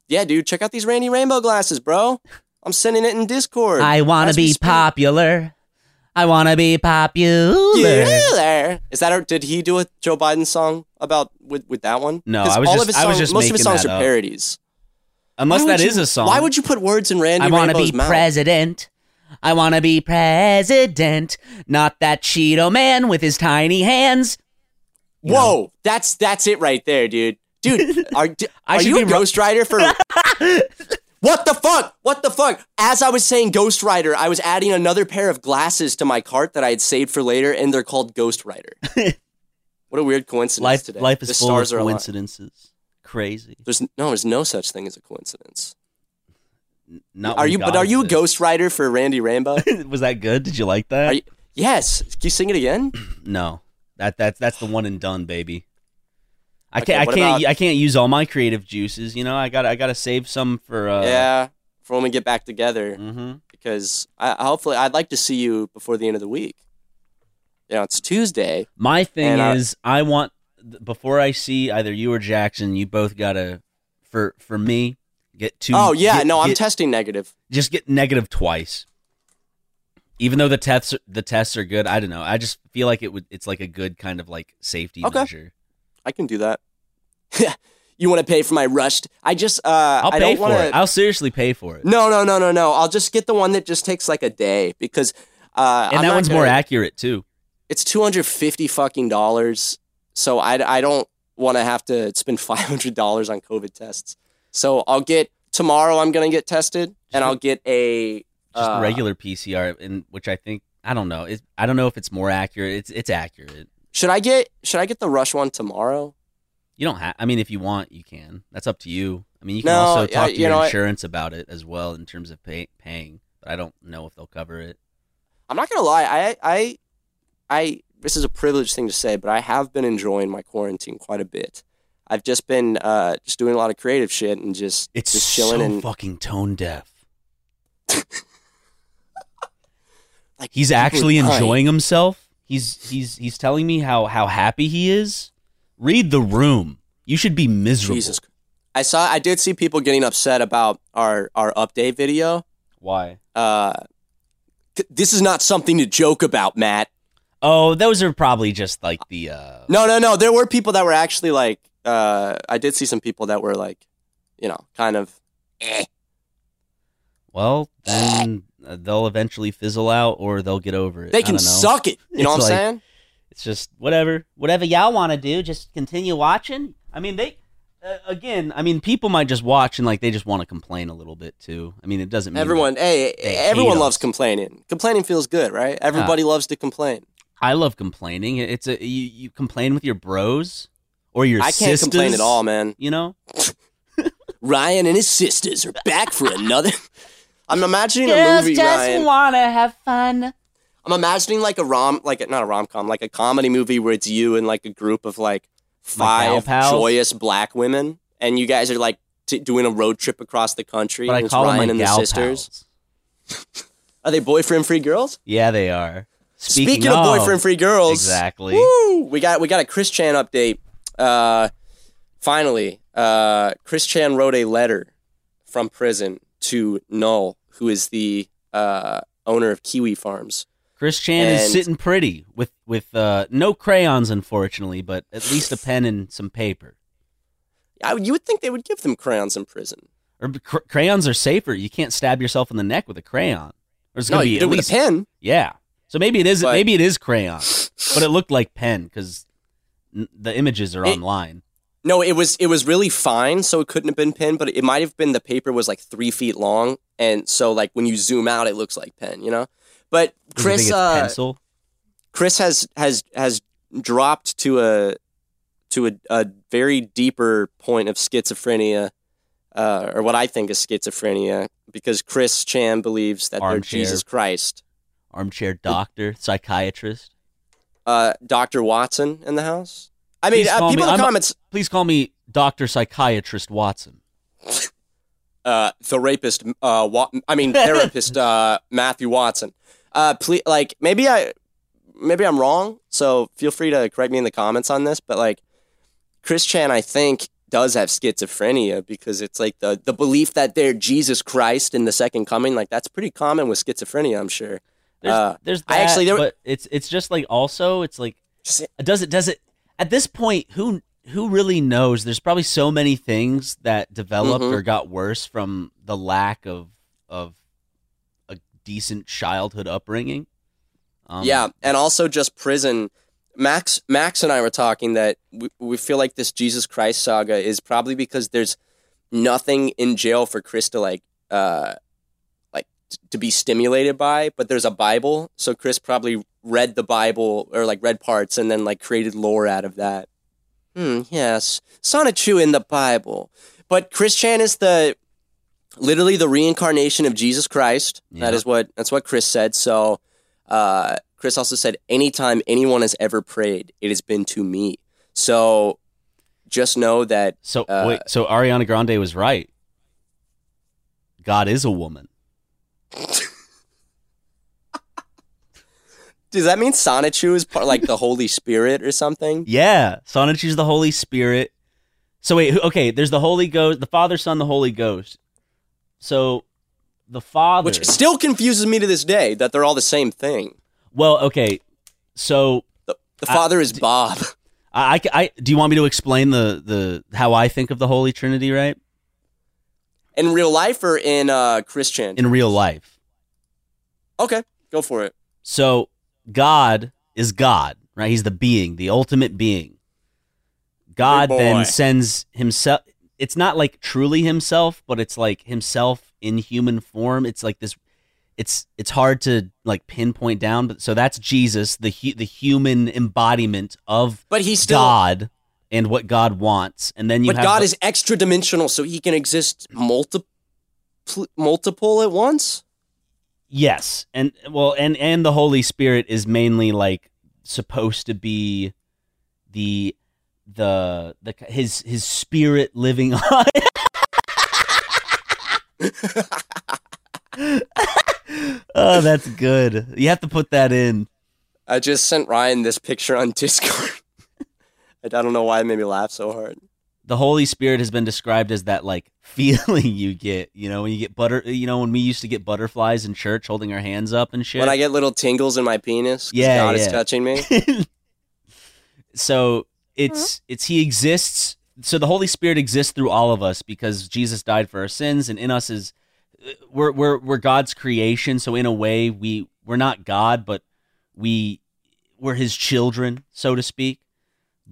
yeah dude check out these randy rainbow glasses bro i'm sending it in discord I want to be popular. I want to be popular. Yeah. Is that a, did he do a Joe Biden song about with, with that one? No, I was all just- of his I was songs, just most of his songs are up. parodies. Unless that would is a song. Why would you put words in Randy I want to be mouth? president. I want to be president, not that Cheeto man with his tiny hands. You Whoa, that's that's it right there, dude. Dude, are, are should you a be ro- ghostwriter for? what the fuck? What the fuck? As I was saying Ghost Rider, I was adding another pair of glasses to my cart that I had saved for later, and they're called Ghost Rider. what a weird coincidence Life, today. life is the full stars of coincidences. Crazy. There's no, there's no such thing as a coincidence. Not are you? But are you a ghostwriter for Randy Rainbow? Was that good? Did you like that? Are you, yes. Can you sing it again? no, that that's that's the one and done, baby. I Okay, can't. I can't. about- I can't use all my creative juices. You know, I got. I got to save some for. Uh, yeah, for when we get back together. hmm Because I, hopefully, I'd like to see you before the end of the week. You know, it's Tuesday. My thing is, I want before I see either you or Jackson, you both gotta for for me get two. oh yeah, get- no, I'm get- testing negative. just get negative twice. Even though the tests the tests are good, I don't know. I just feel like it would. It's like a good kind of like safety Okay. measure. I can do that. you want to pay for my rushed? I just uh, I'll I pay don't for want it. I'll seriously pay for it. No, no, no, no, no. I'll just get the one that just takes like a day because uh, and I'm that one's more gonna- accurate too. It's two hundred fifty fucking dollars. So I I don't want to have to spend five hundred dollars on COVID tests. So I'll get tomorrow. I'm gonna get tested, and I'll get a Just uh, regular PCR, in which I think I don't know. It, I don't know if it's more accurate. It's it's accurate. Should I get Should I get the rush one tomorrow? You don't have. I mean, if you want, you can. That's up to you. I mean, you can No, also talk to you your know what? insurance about it as well in terms of pay, paying. But I don't know if they'll cover it. I'm not gonna lie. I I I this is a privileged thing to say, but I have been enjoying my quarantine quite a bit. I've just been uh, just doing a lot of creative shit and just It's just chilling so and fucking tone deaf. like He's actually enjoying himself. He's he's he's telling me how how happy he is. Read the room. You should be miserable. Jesus. I saw. I did see people getting upset about our our update video. Why? Uh, th- this is not something to joke about, Matt. Oh, those are probably just like the uh No, no, no. There were people that were actually like. Uh, I did see some people that were like, you know, kind of. Eh. well, then uh, they'll eventually fizzle out or they'll get over it. They can suck it. You know what I'm like- saying? It's just whatever, whatever y'all want to do. Just continue watching. I mean, they uh, again. I mean, people might just watch and like they just want to complain a little bit too. I mean, it doesn't. Mean Everyone, hey, everyone loves us. complaining. Complaining feels good, right? Everybody loves to complain. I love complaining. It's a you, you complain with your bros or your sisters. I can't sisters, complain at all, man. You know, Ryan and his sisters are back for another. I'm imagining a movie, Ryan. Just want to have fun. I'm imagining like a rom, like a, not a rom com, like a comedy movie where it's you and like a group of like five joyous black women, and you guys are like t- doing a road trip across the country. But I and it's call Ryan them and my the gal sisters. pals. Are they boyfriend free girls? Yeah, they are. Speaking, of boyfriend free girls, exactly. Woo! We got we got a Chris Chan update. Uh, finally, uh, Chris Chan wrote a letter from prison to Null, who is the uh, owner of Kiwi Farms. Chris Chan is sitting pretty with with uh, no crayons, unfortunately, but at least a pen and some paper. I, you would think they would give them crayons in prison. Or cr- crayons are safer. You can't stab yourself in the neck with a crayon. Or it's No, gonna you be do at it with least a pen. Yeah. So maybe it is But- maybe it is crayon, but it looked like pen because The images are It- online. No, it was it was really fine, so it couldn't have been pen, but it might have been the paper was like three feet long, and so like when you zoom out, it looks like pen, you know. But Does it think Chris, uh, pencil. Chris has has has dropped to a to a, a very deeper point of schizophrenia, uh, or what I think is schizophrenia, because Chris Chan believes that they're Jesus Christ. Armchair doctor, psychiatrist. Uh, Doctor Watson in the house. I mean, uh, people me- in the I'm- comments. Please call me Doctor Psychiatrist Watson. uh, the rapist, uh, Wa- I mean therapist, uh, Matthew Watson. Uh, please, like maybe I, maybe I'm wrong. So feel free to correct me in the comments on this. But like, Chris Chan, I think does have schizophrenia because it's like the the belief that they're Jesus Christ in the second coming. Like that's pretty common with schizophrenia, I'm sure. There's, Uh, there's I actually there, but it's it's just like also it's like does it does it at this point who who really knows? There's probably so many things that developed Mhm. or got worse from the lack of of a decent childhood upbringing. Um, yeah, and also just prison. Max, Max, and I were talking that we, we feel like this Jesus Christ saga is probably because there's nothing in jail for Chris to like, uh, to be stimulated by, but there's a Bible, so Chris probably read the Bible or like read parts and then like created lore out of that. Hmm. Yes, Sonichu in the Bible, but Chris Chan is the literally the reincarnation of Jesus Christ. That Yeah. is what that's what Chris said. So. Uh, Chris also said, anytime anyone has ever prayed, it has been to me. So just know that So Uh, wait, so Ariana Grande was right. God is a woman. Does that mean Sonichu is part like the Holy Spirit or something? Yeah, Sonichu's the Holy Spirit. So wait, okay, there's the Holy Ghost, the Father, Son, the Holy Ghost. So the Father, Which still confuses me to this day that they're all the same thing. well, okay, so The, the I- Father is Bob. I, I, I- do you want me to explain the the how I think of the Holy Trinity, right? In real life or in uh, Christian? In real life. okay, go for it. So God is God, right? He's the being, the ultimate being. God then sends himself. It's not like truly himself, but it's like himself in human form. It's like this. It's it's hard to like pinpoint down, but so that's Jesus, the hu- the human embodiment of But he's still. God and what God wants, and then you but God the- is extra dimensional, so he can exist multiple multiple at once. Yes, and well, and and the Holy Spirit is mainly like supposed to be the the the his his spirit living on. oh, that's good. You have to put that in. I just sent Ryan this picture on Discord. I don't know why it made me laugh so hard. The Holy Spirit has been described as that like feeling you get, you know, when you get butter, you know, when we used to get butterflies in church holding our hands up and shit. When I get little tingles in my penis, Yeah, God is touching me. so it's it's he exists so the holy spirit exists through all of us because jesus died for our sins and in us is uh, we're we're we're god's creation so in a way we we're not god but we we're his children so to speak Dear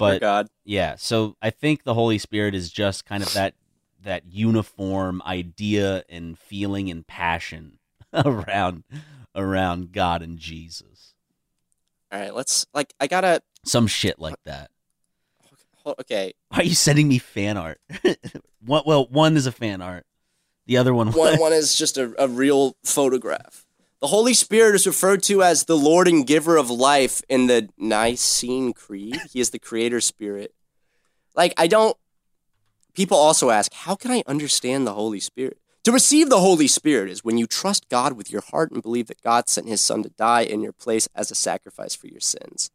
but God, yeah so i think the holy spirit is just kind of that that uniform idea and feeling and passion around around god and jesus all right, let's like I gotta. some shit like that Okay, Why are you sending me fan art? one, well, one is a fan art. The other one, one one is just a, a real photograph. The Holy Spirit is referred to as the Lord and Giver of life in the Nicene Creed. He is the Creator Spirit. Like I don't. People also ask, how can I understand the Holy Spirit? To receive the Holy Spirit is when you trust God with your heart and believe that God sent His Son to die in your place as a sacrifice for your sins.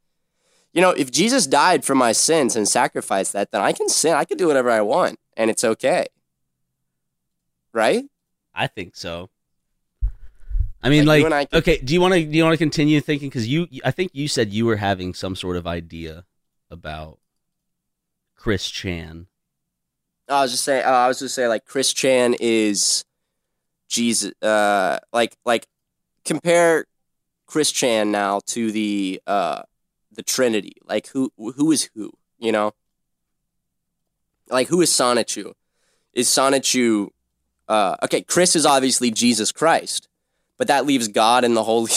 You know, if Jesus died for my sins and sacrificed that, then I can sin. I can do whatever I want, and it's okay. Right? I think so. I mean, Like, like, I okay. Do you want to? Do you want to continue thinking? Because you, I think you said you were having some sort of idea about Chris Chan. I was just saying. Uh, I was just saying, like Chris Chan is Jesus. Uh, like like compare Chris Chan now to the uh the Trinity. Like who who is who? You You know, like who is Sonichu? Is Sonichu? Uh, okay, Chris is obviously Jesus Christ, but that leaves God and the Holy.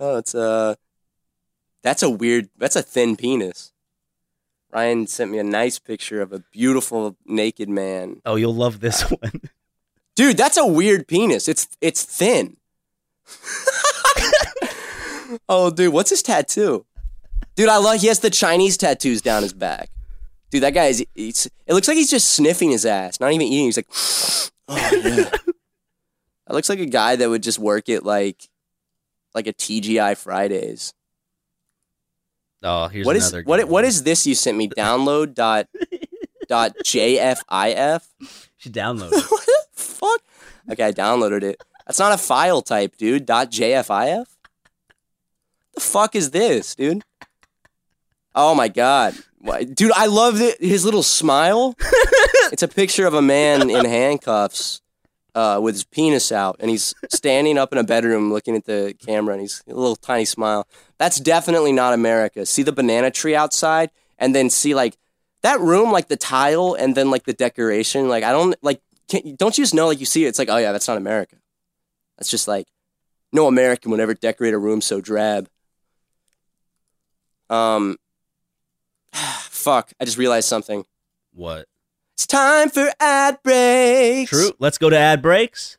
oh, it's a. Uh, that's a weird. That's a thin penis. Ryan sent me a nice picture of a beautiful naked man. Oh, you'll love this ah. one. Dude, that's a weird penis. It's it's thin. oh, dude, what's his tattoo? Dude, I love. He has the Chinese tattoos down his back. Dude, that guy is. It's, it looks like he's just sniffing his ass, not even eating. He's like, oh yeah. that looks like a guy that would just work at like, like a TGI Fridays. Oh, here's what is another. what good what one. is this you sent me? Download dot dot jfif. Should download it. what the fuck? Okay, I downloaded it. That's not a file type, dude. Dot .jfif. The fuck is this, dude? Oh my god, Why- dude! I love. His little smile. it's a picture of a man in handcuffs, uh, with his penis out, and he's standing up in a bedroom looking at the camera, and he's a little tiny smile. That's definitely not America. See the banana tree outside, and then see like that room, like the tile, and then like the decoration. Like I don't like. Can't, don't you just know? Like you see it, it's like, oh yeah, that's not America. That's just like no American would ever decorate a room so drab. Um, fuck! I just realized something. What? It's time for ad breaks. True. Let's go to ad breaks.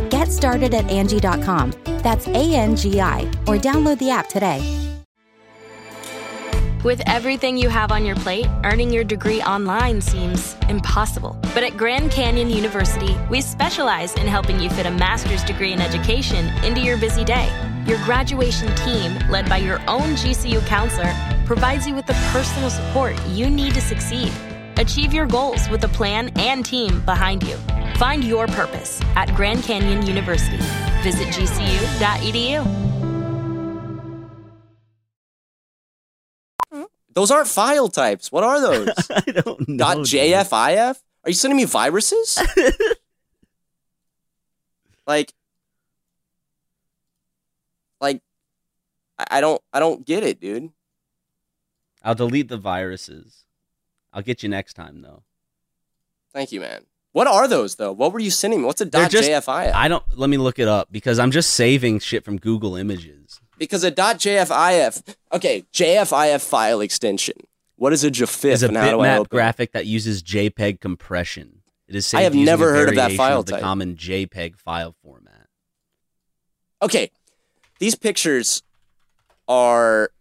Get started at Angie.com. That's A N G I, or download the app today. With everything you have on your plate, earning your degree online seems impossible. But at Grand Canyon University, we specialize in helping you fit a master's degree in education into your busy day. Your graduation team, led by your own GCU counselor, provides you with the personal support you need to succeed. Achieve your goals with a plan and team behind you. Find your purpose at Grand Canyon University. Visit gcu.edu. Those aren't file types. What are those? I don't know. Dot dude. .jfif? Are you sending me viruses? like, like, I I don't, I don't get it, dude. I'll delete the viruses. I'll get you next time though. Thank you, man. What are those though? What were you sending me? What's a dot just- .jfif? I don't. Let me look it up because I'm just saving shit from Google Images. because a dot .jfif. Okay, JFIF file extension. What is a JFIF Is a and how do I bitmap graphic that uses JPEG compression. It is. I have never heard of that file the type. common JPEG file format. okay, these pictures are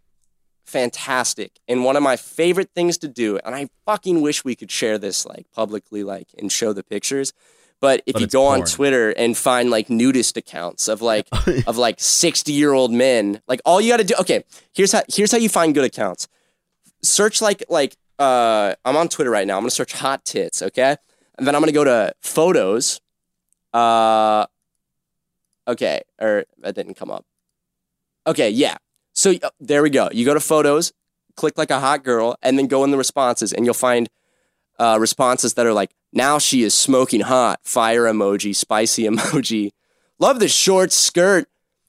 fantastic and one of my favorite things to do. And I fucking wish we could share this like publicly, like and show the pictures. But if But you go on. Twitter and find like nudist accounts of like of like sixty year old men, like all you got to do. Okay, here's how here's how you find good accounts. Search like like uh, I'm on Twitter right now. I'm gonna search hot tits. Okay, and then I'm gonna go to photos. Uh, okay, or that didn't come up. Okay, yeah. So uh, there we go. You go to photos, click like a hot girl, and then go in the responses, and you'll find uh, responses that are like, "Now she is smoking hot." Fire emoji, spicy emoji. Love the short skirt,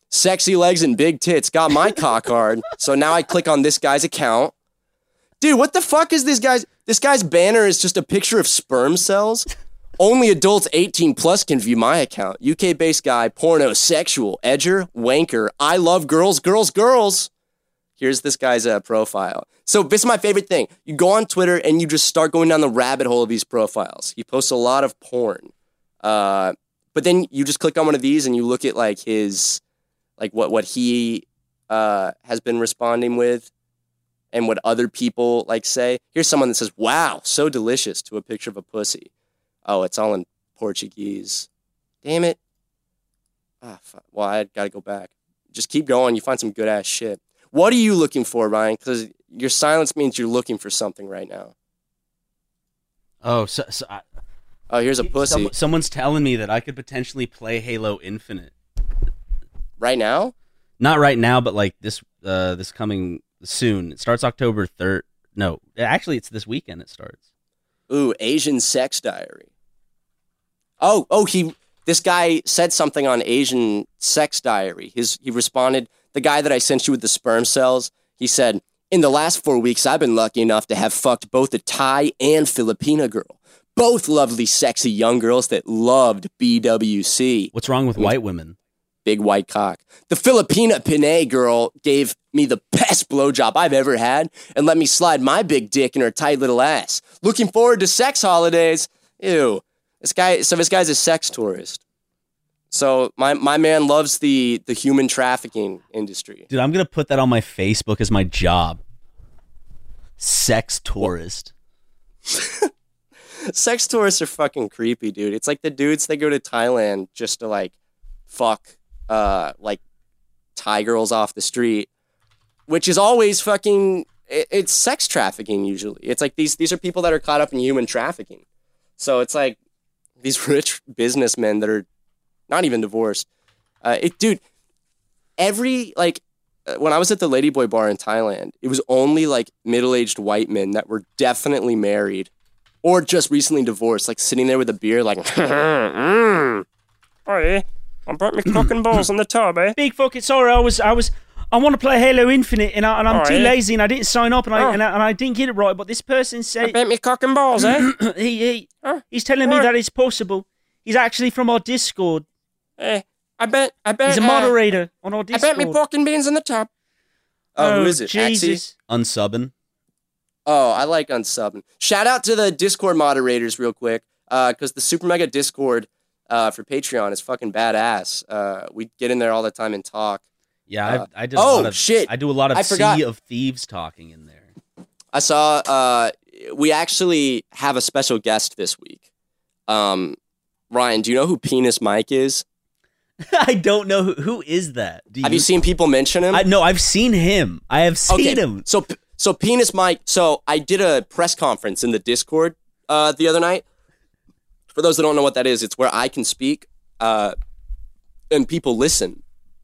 sexy legs and big tits. Got my cock hard. So now I click on this guy's account. Dude, what the fuck is this guy's? This guy's banner is just a picture of sperm cells. Only adults 18 plus can view my account. UK based guy, porno, sexual, edger, wanker. I love girls, girls, girls. Here's this guy's uh, profile. So this is my favorite thing. You go on Twitter and you just start going down the rabbit hole of these profiles. He posts a lot of porn, uh, but then you just click on one of these and you look at like his, like what what he uh, has been responding with, and what other people like say. Here's someone that says, "Wow, so delicious" to a picture of a pussy. Oh, it's all in Portuguese. Damn it. Ah, fuck. well, I got to go back. Just keep going. You find some good ass shit. What are you looking for, Ryan? Because your silence means you're looking for something right now. Oh, so, so I, Oh, here's a pussy. some- someone's telling me that I could potentially play Halo Infinite. right now? Not right now, but like this uh this coming soon. It starts October 3rd. No, actually it's this weekend it starts. Ooh, Asian sex diary. Oh, oh, he this guy said something on Asian sex diary. His he responded, the guy that I sent you with the sperm cells, he said, "In the last 4 weeks I've been lucky enough to have fucked both a Thai and Filipina girl. Both lovely sexy young girls that loved BWC." What's wrong with white women? Big white cock. The Filipina Pinay girl gave me the best blowjob I've ever had and let me slide my big dick in her tight little ass. Looking forward to sex holidays. Ew. This guy so this guy's a sex tourist. So my, my man loves the, the human trafficking industry. Dude, I'm to put that on my Facebook as my job. Sex tourist. Sex tourists are fucking creepy, dude. It's like the dudes that go to Thailand just to like fuck uh like Thai girls off the street, which is always fucking it, it's sex trafficking usually. It's like these these are people that are caught up in human trafficking. So it's like these rich businessmen that are not even divorced. Uh, it, dude, every like uh, when I was at the Ladyboy bar in Thailand, it was only like middle-aged white men that were definitely married or just recently divorced, like sitting there with a beer, like, mm. Hey, I brought me cock and balls in the tub, eh? Big fucking sorry, I was I was I want to play Halo Infinite and, I, and I'm Oh, too yeah? lazy and I didn't sign up and I, Oh. and I and I didn't get it right. But this person said bet me cock and balls, eh? he, he he's telling me that it's possible. He's actually from our Discord. Eh, I bet, I bet. He's a uh, moderator on our Discord. I bet me pork and beans in the tub. Oh, who Oh, is it? Axie? Jesus. Unsubbing. Oh, I like unsubbing. Shout out to the Discord moderators real quick, because the Super Mega Discord uh, for Patreon is fucking badass. Uh, we get in there all the time and talk. Yeah, Uh, I, I did a oh, lot of shit. I do a lot of I forgot. Sea of Thieves talking in there. I saw. Uh, we actually have a special guest this week. Um, Ryan, do you know who Penis Mike is? I don't know who, who is that. Do Have you seen people mention him? I, no, I've seen him. I have seen him. So, so penis Mike. So I did a press conference in the Discord uh, the other night. For those that don't know what that is, it's where I can speak uh, and people listen.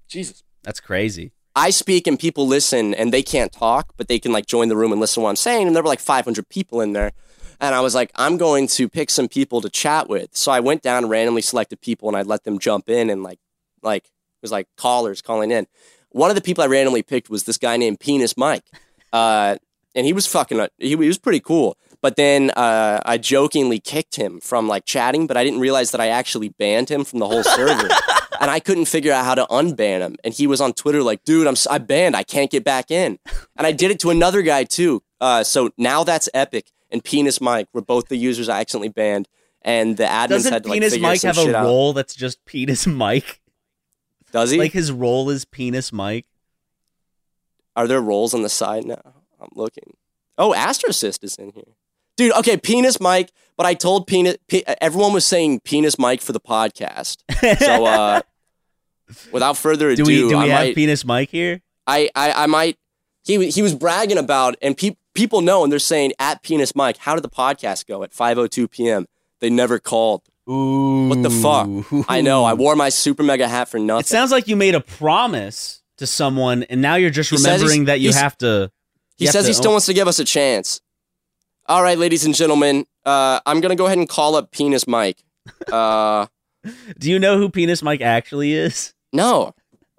Jesus, That's crazy. I speak and people listen, and they can't talk, but they can like join the room and listen to what I'm saying. And there were like 500 people in there. And I was like, I'm going to pick some people to chat with. So I went down and randomly selected people, and I let them jump in and like, like it was like callers calling in. One of the people I randomly picked was this guy named Penis Mike, uh, and he was fucking. He, he was pretty cool. But then uh, I jokingly kicked him from like chatting, but I didn't realize that I actually banned him from the whole server, and I couldn't figure out how to unban him. And he was on Twitter like, "Dude, I'm I banned. I can't get back in." And I did it to another guy too. Uh, so now that's Epic and Penis Mike were both the users I accidentally banned, and the admins Doesn't had to like Penis Mike have a shit out. role that's just Penis Mike? Does he? Like his role is Penis Mike. Are there roles on the side now? I'm looking. Oh, Astrocyst is in here. Dude, okay, Penis Mike, but I told Penis Pe- everyone was saying Penis Mike for the podcast. So uh without further ado, Do we do I have might Penis Mike here? I, I I might he he was bragging about and pe- people know and they're saying at Penis Mike, how did the podcast go at 5:02 p.m. They never called. Ooh. What the fuck? I know. I wore my super mega hat for nothing. It sounds like you made a promise to someone, and now you're just He remembering that you have to. He says he still own- wants to give us a chance. All right, ladies and gentlemen, uh, I'm gonna go ahead and call up Penis Mike. Uh, Do you know who Penis Mike actually is? no,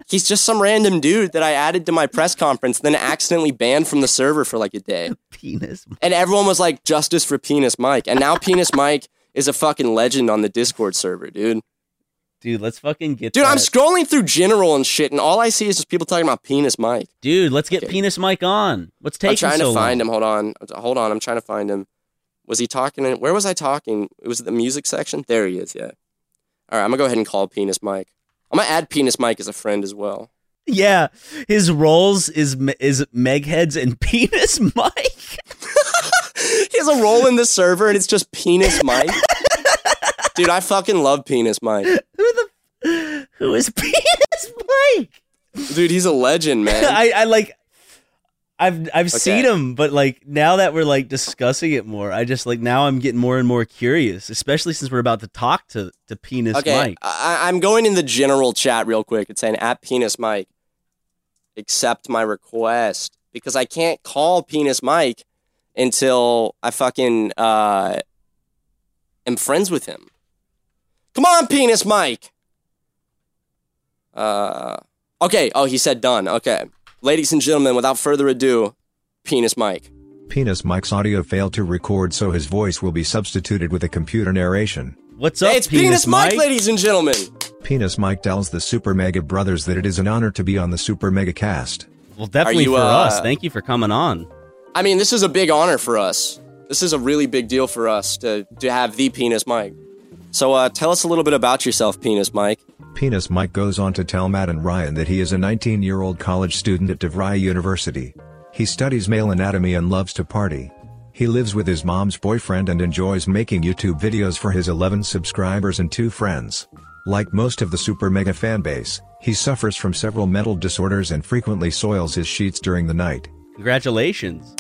he's just some random dude that I added to my press conference, then accidentally banned from the server for like a day. Penis. And everyone was like, "Justice for Penis Mike," and now Penis Mike is a fucking legend on the Discord server, dude. Dude, let's fucking get. Dude, I'm scrolling through general and shit, and all I see is just people talking about Penis Mike. Dude, let's get Penis Mike on. What's taking I'm trying so to find long? him. Hold on. Hold on. I'm trying to find him. Was he talking? In, where was I talking? It was the music section. There he is. Yeah. All right. I'm gonna go ahead and call Penis Mike. I'm gonna add Penis Mike as a friend as well. Yeah, his roles is is Megheads and Penis Mike. he has a role in the server, and it's just Penis Mike. Dude, I fucking love Penis Mike. Who the Who is Penis Mike? Dude, he's a legend, man. I, I like. I've I've seen him, but like now that we're like discussing it more, I just like now I'm getting more and more curious, especially since we're about to talk to to Penis Okay, Mike. I, I'm going in the general chat real quick. It's saying at Penis Mike, accept my request because I can't call Penis Mike until I fucking uh, am friends with him. Come on, Penis Mike. Uh, okay. Oh, he said done. Okay, ladies and gentlemen, without further ado, Penis Mike. Penis Mike's audio failed to record, so his voice will be substituted with a computer narration. What's up, Hey, it's Penis, Mike, ladies and gentlemen. Penis Mike tells the Super Mega Brothers that it is an honor to be on the Super Mega Cast. Well, definitely you, for uh, us. Thank you for coming on. I mean, this is a big honor for us. This is a really big deal for us to to have the Penis Mike. So, uh, tell us a little bit about yourself, Penis Mike. Penis Mike goes on to tell Matt and Ryan that he is a 19 year old college student at DeVry University. He studies male anatomy and loves to party. He lives with his mom's boyfriend and enjoys making YouTube videos for his 11 subscribers and two friends. Like most of the Super Mega fanbase, he suffers from several mental disorders and frequently soils his sheets during the night. Congratulations.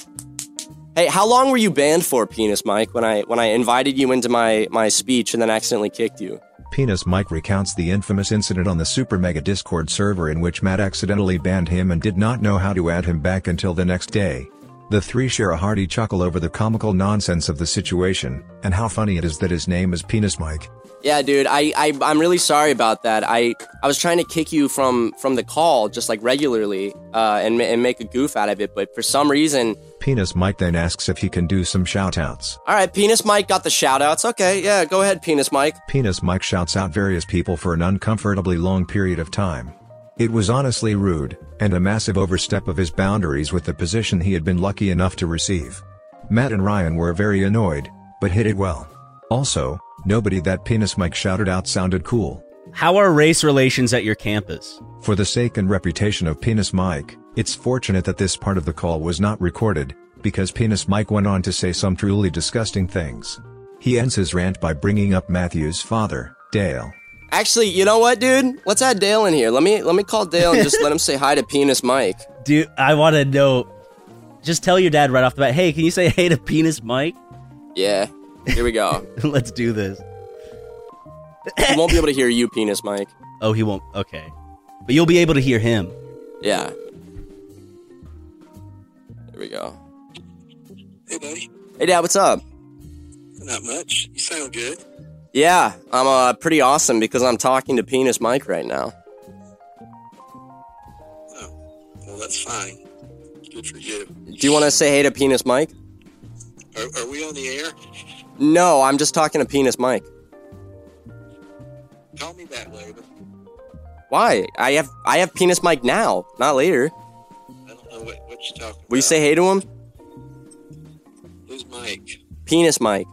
Hey, how long were you banned for, Penis Mike? When I when I invited you into my my speech and then accidentally kicked you. Penis Mike recounts the infamous incident on the Super Mega Discord server in which Matt accidentally banned him and did not know how to add him back until the next day. The three share a hearty chuckle over the comical nonsense of the situation, and how funny it is that his name is Penis Mike. Yeah, dude, I, I I'm really sorry about that. I I was trying to kick you from from the call just like regularly, uh, and and make a goof out of it, but for some reason, Penis Mike then asks if he can do some shoutouts. all right, Penis Mike got the shout outs. Okay, yeah, go ahead, Penis Mike. Penis Mike shouts out various people for an uncomfortably long period of time. It was honestly rude, and a massive overstep of his boundaries with the position he had been lucky enough to receive. Matt and Ryan were very annoyed, but hit it well. Also, nobody that Penis Mike shouted out sounded cool. How are race relations at your campus? For the sake and reputation of Penis Mike, it's fortunate that this part of the call was not recorded, because Penis Mike went on to say some truly disgusting things. He ends his rant by bringing up Matthew's father, Dale. Actually, you know what, dude? Let's add Dale in here. Let me let me call Dale and just let him say hi to Penis Mike. Dude, I want to know. Just tell your dad right off the bat. Hey, can you say hey to Penis Mike? Yeah, here we go. Let's do this. he won't be able to hear you, Penis Mike. Oh, he won't. Okay, but you'll be able to hear him. Yeah. Here we go. Hey, buddy. Hey, Dad, what's up? Not much. You sound good. Yeah, I'm uh, pretty awesome because I'm talking to Penis Mike right now. Well, that's fine. Good for you. Do you want to say hey to Penis Mike? Are, are we on the air? No, I'm just talking to Penis Mike. Call me back later. Why? I have I have Penis Mike now, not later. I don't know what, what you're talking Will you say hey to him? Who's Mike? Penis Mike.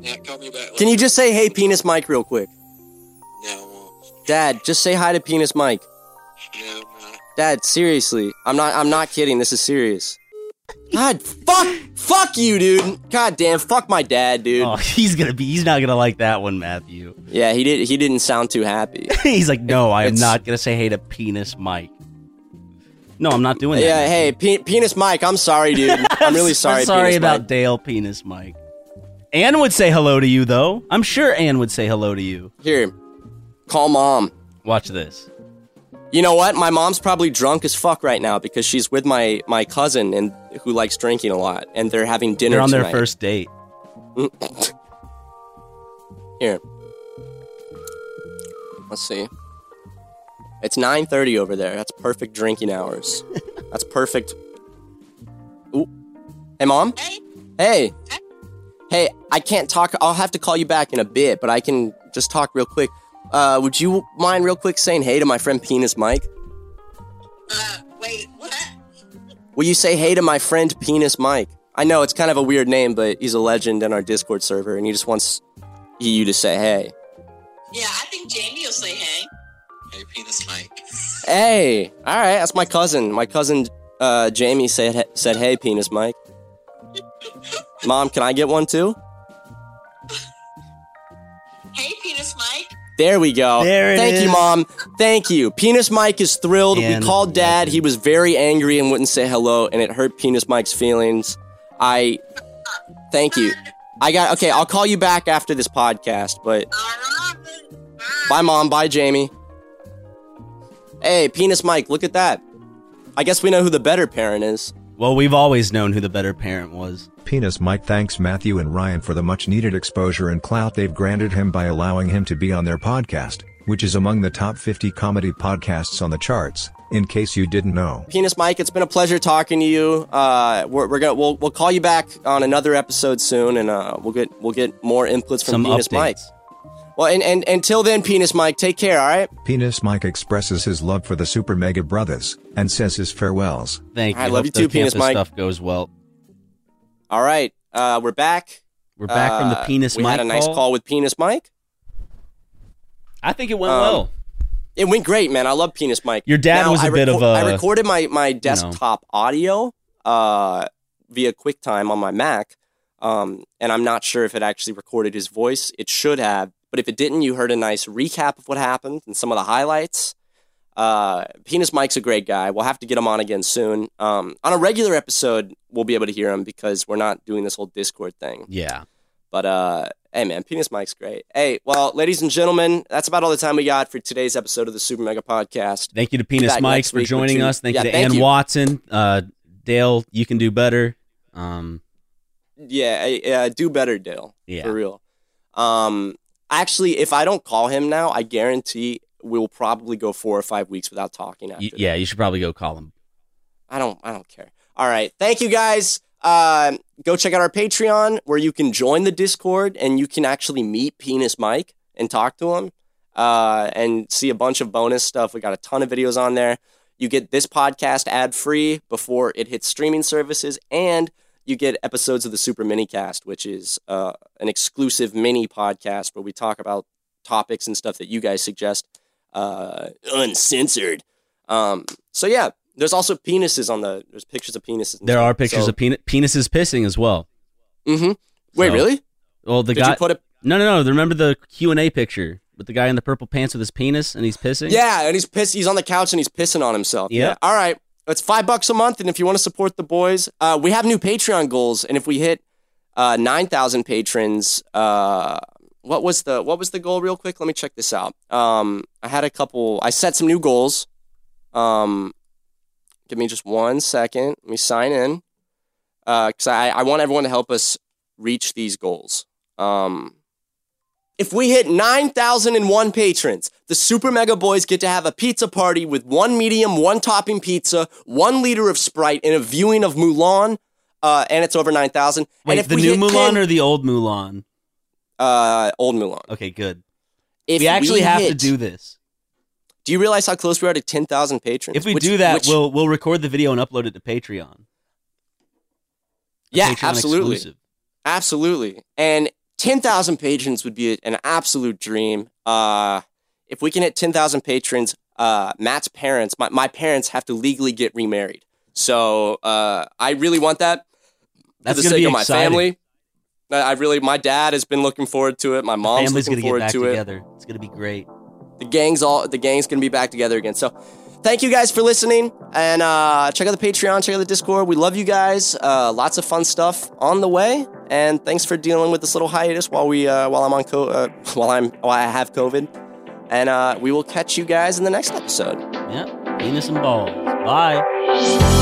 Yeah, call me back later. Can you just say hey Penis Mike real quick? No, I won't. Dad, just say hi to Penis Mike. No, not. Dad, seriously. I'm not I'm not kidding. This is serious. God, fuck fuck you, dude. God damn, fuck my dad, dude. Oh, he's gonna be. He's not gonna like that one, Matthew. Yeah, he did he didn't sound too happy. he's like, no, I am It's- not gonna say hey to Penis Mike. No, I'm not doing that. Yeah, hey, Pe- Penis Mike, I'm sorry, dude. I'm really sorry. I'm sorry Penis about Mike. Dale Penis Mike. Anne would say hello to you, though. I'm sure Anne would say hello to you. Here, call mom. Watch this. You know what? My mom's probably drunk as fuck right now because she's with my my cousin and who likes drinking a lot, and they're having dinner. They're on their first date. Here, let's see. It's nine thirty over there. That's perfect drinking hours. That's perfect. Ooh. Hey, mom. Hey. Hey. Hey, I can't talk. I'll have to call you back in a bit, but I can just talk real quick. Uh, would you mind real quick saying hey to my friend Penis Mike? Uh, wait, what? Will you say hey to my friend Penis Mike? I know it's kind of a weird name, but he's a legend in our Discord server, and he just wants you to say hey. Yeah, I think Jamie will say hey. Hey, penis Mike. Hey, all right, that's my cousin. My cousin uh, Jamie said said hey, Penis Mike. Mom, can I get one too? There we go. There it Thank you, mom. Thank you. Penis Mike is thrilled. And we called dad. He was very angry and wouldn't say hello, and it hurt Penis Mike's feelings. I thank you. I got okay. I'll call you back after this podcast. But bye, mom. Bye, Jamie. Hey, Penis Mike, look at that. I guess we know who the better parent is. Well, we've always known who the better parent was. Penis Mike thanks Matthew and Ryan for the much needed exposure and clout they've granted him by allowing him to be on their podcast, which is among the top 50 comedy podcasts on the charts, in case you didn't know. Penis Mike, it's been a pleasure talking to you. Uh, we're, we're gonna we'll, we'll call you back on another episode soon, and uh, we'll get we'll get more inputs from Some Penis updates. Mike. Well, and, and until then, Penis Mike, take care. All right. Penis Mike expresses his love for the Super Mega Brothers, and says his farewells. Thank you. I love Hope you too, Penis Mike. Stuff goes well. All right. Uh, we're back. We're back from the Uh, Penis we Mike had a nice call. call with Penis Mike. I think it went Um, well. It went great, man. I love Penis Mike. Your dad Now, was a I bit of a- I recorded my my desktop audio uh, via QuickTime on my Mac, um, and I'm not sure if it actually recorded his voice. It should have, but if it didn't, you heard a nice recap of what happened and some of the highlights. Uh, Penis Mike's a great guy. We'll have to get him on again soon. Um, on a regular episode, we'll be able to hear him because we're not doing this whole Discord thing. Yeah. But uh, hey, man, Penis Mike's great. Hey, well, ladies and gentlemen, that's about all the time we got for today's episode of the Super Mega Podcast. Thank you to Penis Mike for joining us. Thank Yeah, you to thank Ann you. Watson. Uh, Dale, you can do better. Um, Yeah, uh, do better, Dale. Yeah. for real. Um, actually, if I don't call him now, I guarantee we will probably go four or five weeks without talking. After yeah, you should probably go call him. I don't I don't care. All right. Thank you guys. Uh, go check out our Patreon where you can join the Discord and you can actually meet Penis Mike and talk to him uh, and see a bunch of bonus stuff. We got a ton of videos on there. You get this podcast ad free before it hits streaming services, and you get episodes of the Super Minicast, which is uh, an exclusive mini podcast where we talk about topics and stuff that you guys suggest, uh, uncensored. Um, so yeah, there's also penises on the. There's pictures of penises. There stuff. are pictures So- of penis, penises pissing as well. Mm-hmm. Wait, So- really? Well, the Did guy. you put a? No, no, no. Remember the Q and A picture with the guy in the purple pants with his penis and he's pissing? Yeah, and he's pissed. He's on the couch and he's pissing on himself. Yep. All right. It's five bucks a month, and if you want to support the boys, uh, we have new Patreon goals, and if we hit uh, nine thousand patrons, uh, what was the what was the goal? Real quick, let me check this out. Um, I had a couple. I set some new goals. Um, give me just one second. Let me sign in because I I want everyone to help us reach these goals. Um, if we hit 9,001 patrons, the Super Mega Boys get to have a pizza party with one medium, one topping pizza, one liter of Sprite, and a viewing of Mulan. Uh, and it's over 9,000. Wait, and if the new Mulan 10 or the old Mulan? uh, old Mulan? Okay, good. If we actually have to do this. Do you realize how close we are to 10,000 patrons? If we Which- do that, which- we'll we'll record the video and upload it to Patreon. A yeah, Patreon absolutely, exclusive. absolutely. And 10,000 patrons would be an absolute dream. Uh, if we can hit 10,000 patrons, uh, Matt's parents, my, my parents, have to legally get remarried. So uh, I really want that That's for the sake of my exciting. family. I really, my dad has been looking forward to it. My mom's Family's looking gonna get forward back to it. together. It's gonna be great. The gang's all the gang's gonna be back together again. So thank you guys for listening and uh, check out the Patreon, check out the Discord. We love you guys. Uh, lots of fun stuff on the way. And thanks for dealing with this little hiatus while we uh, while I'm on co- uh, while I'm while I have COVID. And uh, we will catch you guys in the next episode. Yeah, penis and balls. Bye.